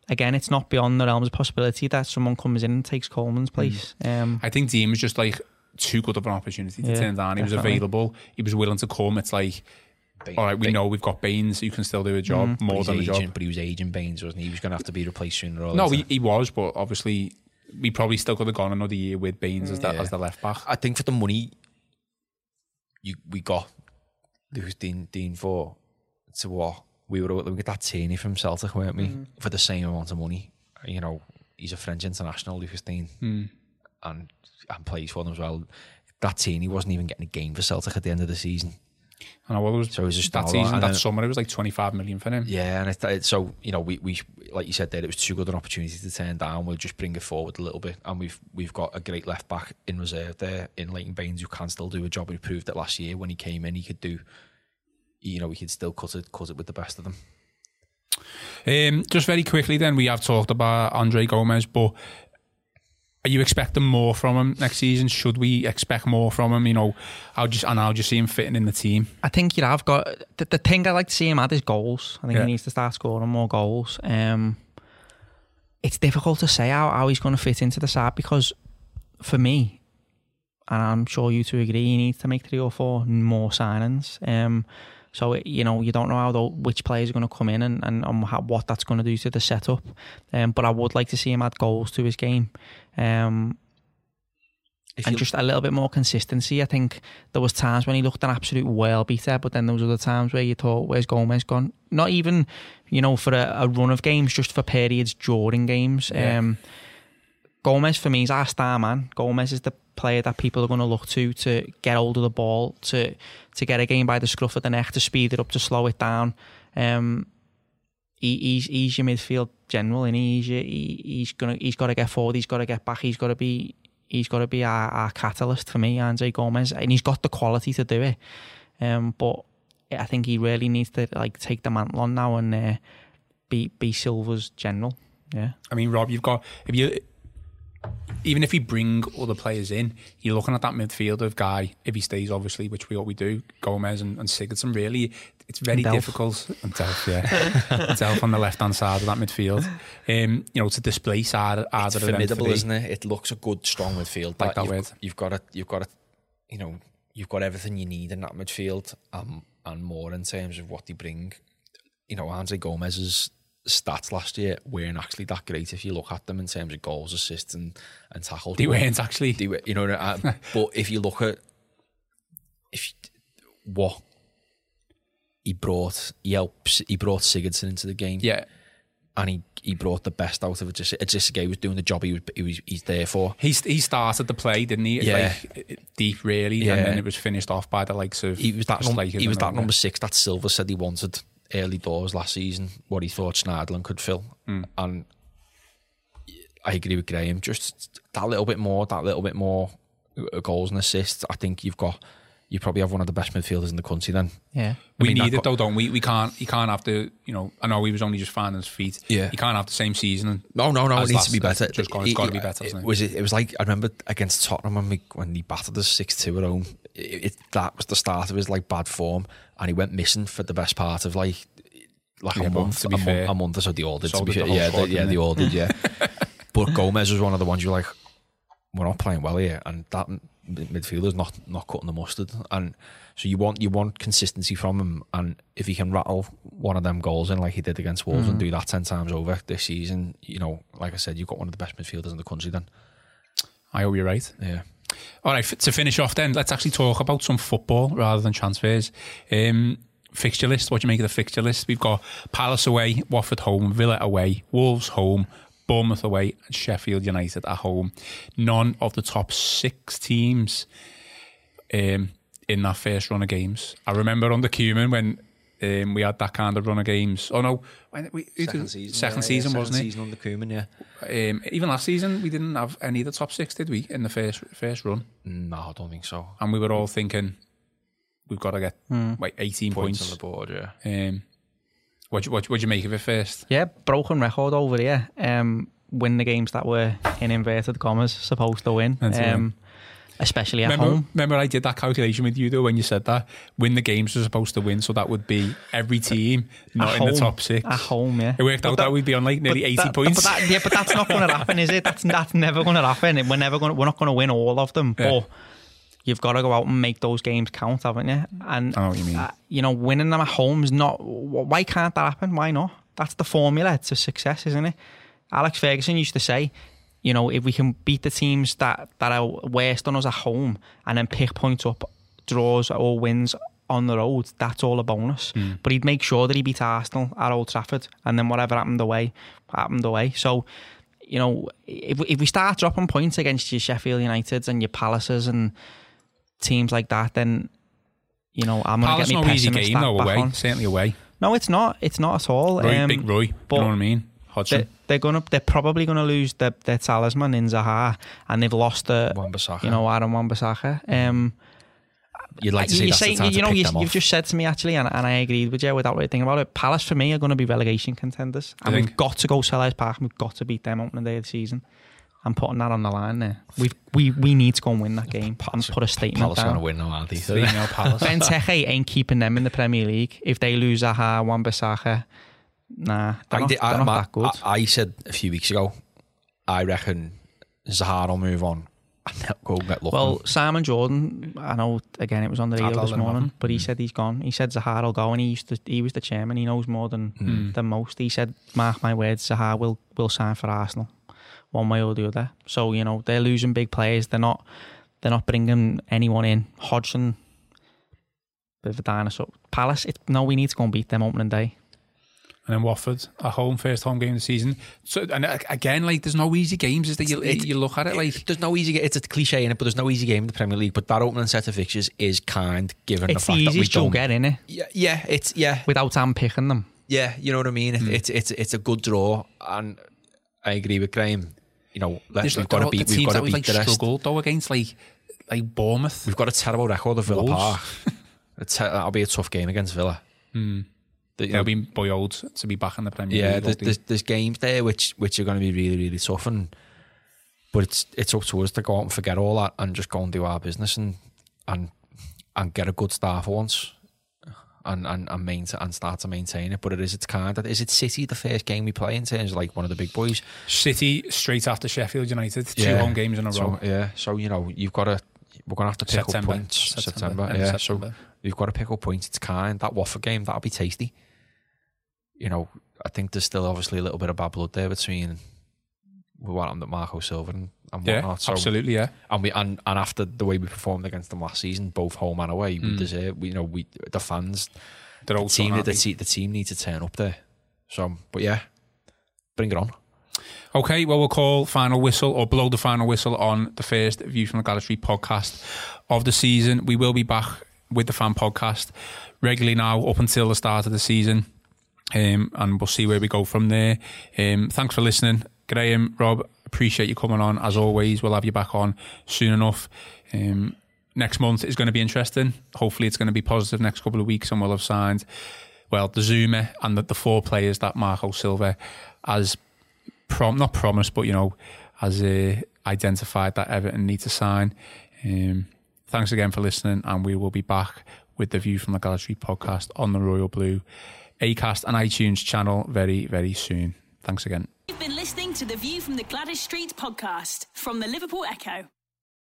[SPEAKER 4] again, it's not beyond the realms of possibility that someone comes in and takes Coleman's place. Um,
[SPEAKER 2] I think Digne was just like too good of an opportunity to
[SPEAKER 4] Yeah,
[SPEAKER 2] turn down. He was available. He was willing to come. It's like,
[SPEAKER 3] Ba-
[SPEAKER 2] all right, we
[SPEAKER 3] Ba-
[SPEAKER 2] know we've got Baines who can still do a job
[SPEAKER 3] but
[SPEAKER 2] more
[SPEAKER 3] he's
[SPEAKER 2] than a job.
[SPEAKER 3] But he was aging Baines, wasn't he? He was going to have to be replaced sooner or
[SPEAKER 2] No,
[SPEAKER 3] later.
[SPEAKER 2] he, he was, but obviously we probably still could have gone another year with Baines as, the,
[SPEAKER 3] Yeah.
[SPEAKER 2] as the left back.
[SPEAKER 3] I think for the money you we got Lucas Digne Digne for to what we were we got that Tierney from Celtic, weren't we? Mm-hmm. For the same amount of money. You know, he's a French international, Lucas Dean, hmm. and and plays for them as well. That Tierney wasn't even getting a game for Celtic at the end of the season.
[SPEAKER 2] And I was
[SPEAKER 3] So it was just
[SPEAKER 2] that season, that
[SPEAKER 3] then-
[SPEAKER 2] summer, it was like 25 million for him.
[SPEAKER 3] Yeah, and it, it, so you know, we, we like you said there, it was too good an opportunity to turn down. We'll just bring it forward a little bit, and we've we've got a great left back in reserve there in Leighton Baines who can still do a job. He proved it last year when he came in. He could do, you know, he could still cut it cut it with the best of them.
[SPEAKER 2] Um, just very quickly, then we have talked about Andre Gomes, but are you expecting more from him next season? Should we expect more from him? You know, how just and how do you see him fitting in the team?
[SPEAKER 4] I think you have got the, the thing I like to see him at is goals. I think
[SPEAKER 2] Yeah.
[SPEAKER 4] he needs to start scoring more goals. Um, it's difficult to say how, how he's going to fit into the side because for me, and I'm sure you two agree, he needs to make three or four more signings. Um, so you know you don't know how the, which players are going to come in and and, and how, what that's going to do to the setup. Um, but I would like to see him add goals to his game. Um,
[SPEAKER 3] If
[SPEAKER 4] and just a little bit more consistency. I think there was times when he looked an absolute well beater, but then there was other times where you thought, "Where's Gomes gone?" Not even, you know, for a, a run of games, just for periods during games.
[SPEAKER 2] Yeah.
[SPEAKER 4] Um, Gomes for me is our star man. Gomes is the player that people are going to look to to get hold of the ball, to to get a game by the scruff of the neck, to speed it up, to slow it down. Um, he, he's he's your midfield general, and he's your, he, he's gonna he's got to get forward, he's got to get back, he's got to be he's got to be our, our catalyst for me, Andre Gomes, and he's got the quality to do it. Um, but I think he really needs to like take the mantle on now and uh, be be Silva's general. Yeah.
[SPEAKER 2] I mean, Rob, you've got if you even if you bring other players in, you're looking at that midfield of guy. If he stays, obviously, which we what we do, Gomes and, and Sigurdsson. Really, it's very
[SPEAKER 4] And Delph.
[SPEAKER 2] difficult. And Delph, yeah, (laughs) Delph on the left hand side of that midfield. Um, you know, to displace either,
[SPEAKER 3] it's
[SPEAKER 2] either
[SPEAKER 3] formidable, isn't it? It looks a good, strong midfield.
[SPEAKER 2] Like that
[SPEAKER 3] you've,
[SPEAKER 2] word.
[SPEAKER 3] you've got a, you've got a, you know, you've got everything you need in that midfield, um, and more in terms of what they bring. You know, Andre Gomes's stats last year weren't actually that great if you look at them in terms of goals, assists, and and tackles.
[SPEAKER 2] They weren't actually.
[SPEAKER 3] They were, you know, uh, (laughs) but if you look at if what he brought, he helps, he brought Sigurdsson into the game
[SPEAKER 2] Yeah,
[SPEAKER 3] and he, he brought the best out of it. Just, just a guy was doing the job he was, he was he's there for.
[SPEAKER 2] he he started the play, didn't he?
[SPEAKER 3] Yeah.
[SPEAKER 2] like, deep, really,
[SPEAKER 3] Yeah.
[SPEAKER 2] and then it was finished off by the likes of.
[SPEAKER 3] He was that num- he was that number six that Silva said he wanted early doors last season. What he thought Schneiderlin could fill, and I agree with Graham. Just that little bit more, that little bit more uh, goals and assists. I think you've got. You probably have one of the best midfielders in the country. Then
[SPEAKER 4] Yeah.
[SPEAKER 2] We
[SPEAKER 3] mean,
[SPEAKER 2] need it
[SPEAKER 3] co-
[SPEAKER 2] though, don't we? We can't. He can't have to. You know, I know he was only just finding his feet.
[SPEAKER 3] Yeah.
[SPEAKER 2] he can't have the same season.
[SPEAKER 3] No, no, no.
[SPEAKER 2] As
[SPEAKER 3] It needs to be better.
[SPEAKER 2] Just gone, it's
[SPEAKER 3] It-
[SPEAKER 2] got to be better.
[SPEAKER 3] It
[SPEAKER 2] it?
[SPEAKER 3] was it, it was like I remember against Tottenham when we when he battered us six two at home. It, it, that was the start of his like bad form, and he went missing for the best part of like like
[SPEAKER 2] Yeah,
[SPEAKER 3] a month,
[SPEAKER 2] to be
[SPEAKER 3] a,
[SPEAKER 2] fair,
[SPEAKER 3] month, a month or so. They
[SPEAKER 2] so
[SPEAKER 3] to be
[SPEAKER 2] the
[SPEAKER 3] fair. yeah, they, yeah, they did. Yeah, but Gomes was one of the ones you're like, we're not playing well here, and that midfielder's not not cutting the mustard, and so you want you want consistency from him, and if he can rattle one of them goals in like he did against Wolves and mm. do that ten times over this season, you know, like I said, you've got one of the best midfielders in the country. Then,
[SPEAKER 2] I hope you're right.
[SPEAKER 3] yeah,
[SPEAKER 2] All right, to finish off, then let's actually talk about some football rather than transfers. Um, fixture list. What do you make of the fixture list? We've got Palace away, Watford home, Villa away, Wolves home, Bournemouth away, and Sheffield United at home. None of the top six teams um, in that first run of games. I remember under Koeman when Um, we had that kind of run of games. Oh no, when we,
[SPEAKER 3] Second
[SPEAKER 2] did-
[SPEAKER 3] season.
[SPEAKER 2] second
[SPEAKER 3] yeah,
[SPEAKER 2] season
[SPEAKER 3] yeah,
[SPEAKER 2] wasn't
[SPEAKER 3] second
[SPEAKER 2] it?
[SPEAKER 3] season under Koeman, yeah.
[SPEAKER 2] Um, even last season, we didn't have any of the top six, did we? In the first first run,
[SPEAKER 3] No, I don't think so.
[SPEAKER 2] and we were all thinking we've got to get like eighteen
[SPEAKER 3] Points,
[SPEAKER 2] points.
[SPEAKER 3] on the board, yeah.
[SPEAKER 2] Um, what what what you make of it first?
[SPEAKER 4] Yeah, broken record over here. Um, win the games that were in inverted commas supposed to win.
[SPEAKER 2] That's right.
[SPEAKER 4] Um, especially at
[SPEAKER 2] Remember,
[SPEAKER 4] home.
[SPEAKER 2] remember, I did that calculation with you though when you said that win the games are supposed to win, so that would be every team not
[SPEAKER 4] At
[SPEAKER 2] in the top six.
[SPEAKER 4] At home, yeah.
[SPEAKER 2] It worked out that, we'd be on like nearly eighty
[SPEAKER 4] that-
[SPEAKER 2] points.
[SPEAKER 4] But that, yeah, but that's not going to happen, is it? That's that's never going to happen. We're never going. We're not going to win all of them.
[SPEAKER 2] Yeah.
[SPEAKER 4] But you've got to go out and make those games count, haven't you? And
[SPEAKER 2] I know what you mean.
[SPEAKER 4] uh, you know, winning them at home is not. Why can't that happen? Why not? That's the formula to success, isn't it? Alex Ferguson used to say, you know, if we can beat the teams that that are worst on us at home and then pick points up, draws or wins on the road, that's all a bonus.
[SPEAKER 2] Hmm.
[SPEAKER 4] But he'd make sure that he beat Arsenal at Old Trafford, and then whatever happened away, happened away. So, you know, if if we start dropping points against your Sheffield Uniteds and your Palaces and teams like that, then you know I'm gonna
[SPEAKER 2] Palace
[SPEAKER 4] get
[SPEAKER 2] no
[SPEAKER 4] my
[SPEAKER 2] easy game though
[SPEAKER 4] back
[SPEAKER 2] away,
[SPEAKER 4] on.
[SPEAKER 2] certainly away.
[SPEAKER 4] No, it's not. It's not at all.
[SPEAKER 2] Roy,
[SPEAKER 4] Um,
[SPEAKER 2] big Roy, you know what I mean? Hodgson.
[SPEAKER 4] they, they're gonna. They're probably gonna lose their, their talisman in Zaha, and they've lost the.
[SPEAKER 3] Wan-Bissaka.
[SPEAKER 4] You know, Aaron Wan-Bissaka. Um,
[SPEAKER 3] You'd like to see
[SPEAKER 4] you
[SPEAKER 3] that's
[SPEAKER 4] say,
[SPEAKER 3] the
[SPEAKER 4] you know, you, you've just said to me actually, and, and I agreed with you without really thinking about it. Palace for me are going to be relegation contenders, and we've got to go Selhurst Park. and We've got to beat them opening day of the season. I'm putting that on the line there. We we we need to go and win that game
[SPEAKER 3] Palace-
[SPEAKER 4] and put a statement
[SPEAKER 3] Palace are
[SPEAKER 4] down.
[SPEAKER 3] going to win now, aren't they?
[SPEAKER 2] 3 0 Palace. (laughs)
[SPEAKER 4] Benteke ain't keeping them in the Premier League. If they lose Zaha, Wan-Bissaka, nah, they're
[SPEAKER 3] I,
[SPEAKER 4] not,
[SPEAKER 3] did-
[SPEAKER 4] they're
[SPEAKER 3] I,
[SPEAKER 4] not
[SPEAKER 3] my-
[SPEAKER 4] that good.
[SPEAKER 3] I, I said a few weeks ago, I reckon Zaha will move on (laughs) and they'll go get lucky.
[SPEAKER 4] Well, Simon Jordan, I know again it was on the radio this
[SPEAKER 2] let him have
[SPEAKER 4] morning, but he said he's gone. He said Zaha will go, and he used to. He was the chairman. He knows more than
[SPEAKER 2] Hmm.
[SPEAKER 4] than most. He said, "Mark my words, Zaha will will sign for Arsenal, one way or the other." So you know they're losing big players. They're not. They're not bringing anyone in. Hodgson, bit of a dinosaur. Palace. It, no, we need to go and beat them opening day.
[SPEAKER 2] And then Watford at home, first home game of the season. So and uh, again, like there's no easy games. Is that you,
[SPEAKER 3] It's-
[SPEAKER 2] you look at it like
[SPEAKER 3] there's no easy. It's a cliche in it, but there's no easy game in the Premier League. But that opening set of fixtures is kind, given
[SPEAKER 4] It's
[SPEAKER 3] the
[SPEAKER 4] the
[SPEAKER 3] fact that we
[SPEAKER 4] easiest
[SPEAKER 3] don't.
[SPEAKER 4] get in it
[SPEAKER 3] Yeah, yeah, it's yeah,
[SPEAKER 4] without Am picking them.
[SPEAKER 3] yeah. You know what I mean? It, It's it's it's a good draw, and I agree with Graham. You know, let's, we've got to beat.
[SPEAKER 2] teams
[SPEAKER 3] We've got
[SPEAKER 2] that
[SPEAKER 3] to
[SPEAKER 2] we've
[SPEAKER 3] beat
[SPEAKER 2] like
[SPEAKER 3] the rest.
[SPEAKER 2] struggled though against like like Bournemouth.
[SPEAKER 3] We've got a terrible record of Villa
[SPEAKER 2] Wolves.
[SPEAKER 3] Park. (laughs) It's, that'll be a tough game against Villa. The- you
[SPEAKER 2] They'll be boiled to be back in the Premier
[SPEAKER 3] yeah,
[SPEAKER 2] League.
[SPEAKER 3] there's, there's, there's games there which which are going to be really really tough, and but it's it's up to us to go out and forget all that and just go and do our business and and and get a good start for once. And and and, maintain, and start to maintain it, but it is its kind. Is it City the first game we play in terms of like one of the big boys?
[SPEAKER 2] City straight after Sheffield United, two
[SPEAKER 3] Yeah.
[SPEAKER 2] home games in a
[SPEAKER 3] So
[SPEAKER 2] row.
[SPEAKER 3] yeah, so you know you've got to we're gonna have to pick
[SPEAKER 2] September.
[SPEAKER 3] up points
[SPEAKER 2] September.
[SPEAKER 3] September, yeah.
[SPEAKER 2] September.
[SPEAKER 3] So you've got to pick up points. It's kind that Watford game that'll be tasty. You know, I think there's still obviously a little bit of bad blood there between what happened at Marco Silva and, and
[SPEAKER 2] Yeah,
[SPEAKER 3] whatnot. So,
[SPEAKER 2] absolutely. Yeah,
[SPEAKER 3] And we and, and after the way we performed against them last season, both home and away,
[SPEAKER 2] Hmm.
[SPEAKER 3] we deserve. We, you know, we the fans,
[SPEAKER 2] they're
[SPEAKER 3] the team,
[SPEAKER 2] so
[SPEAKER 3] the, the team need to turn up there. So, but yeah, bring it on.
[SPEAKER 2] Okay, well, we'll call final whistle or blow the final whistle on the first View from the Gallery podcast of the season. We will be back with the fan podcast regularly now up until the start of the season. Um, and we'll see where we go from there. Um, thanks for listening. Graham, Rob, appreciate you coming on. As always, we'll have you back on soon enough. Um, next month is going to be interesting. Hopefully, it's going to be positive next couple of weeks, and we'll have signed, well, the Zouma and the, the four players that Marco Silva has prom not promised, but you know, has uh, identified that Everton need to sign. Um, thanks again for listening, and we will be back with the View from the Gwladys Street podcast on the Royal Blue Acast and iTunes channel very, very soon. Thanks again.
[SPEAKER 1] You've been listening to the View from the Gwladys Street podcast from the Liverpool Echo.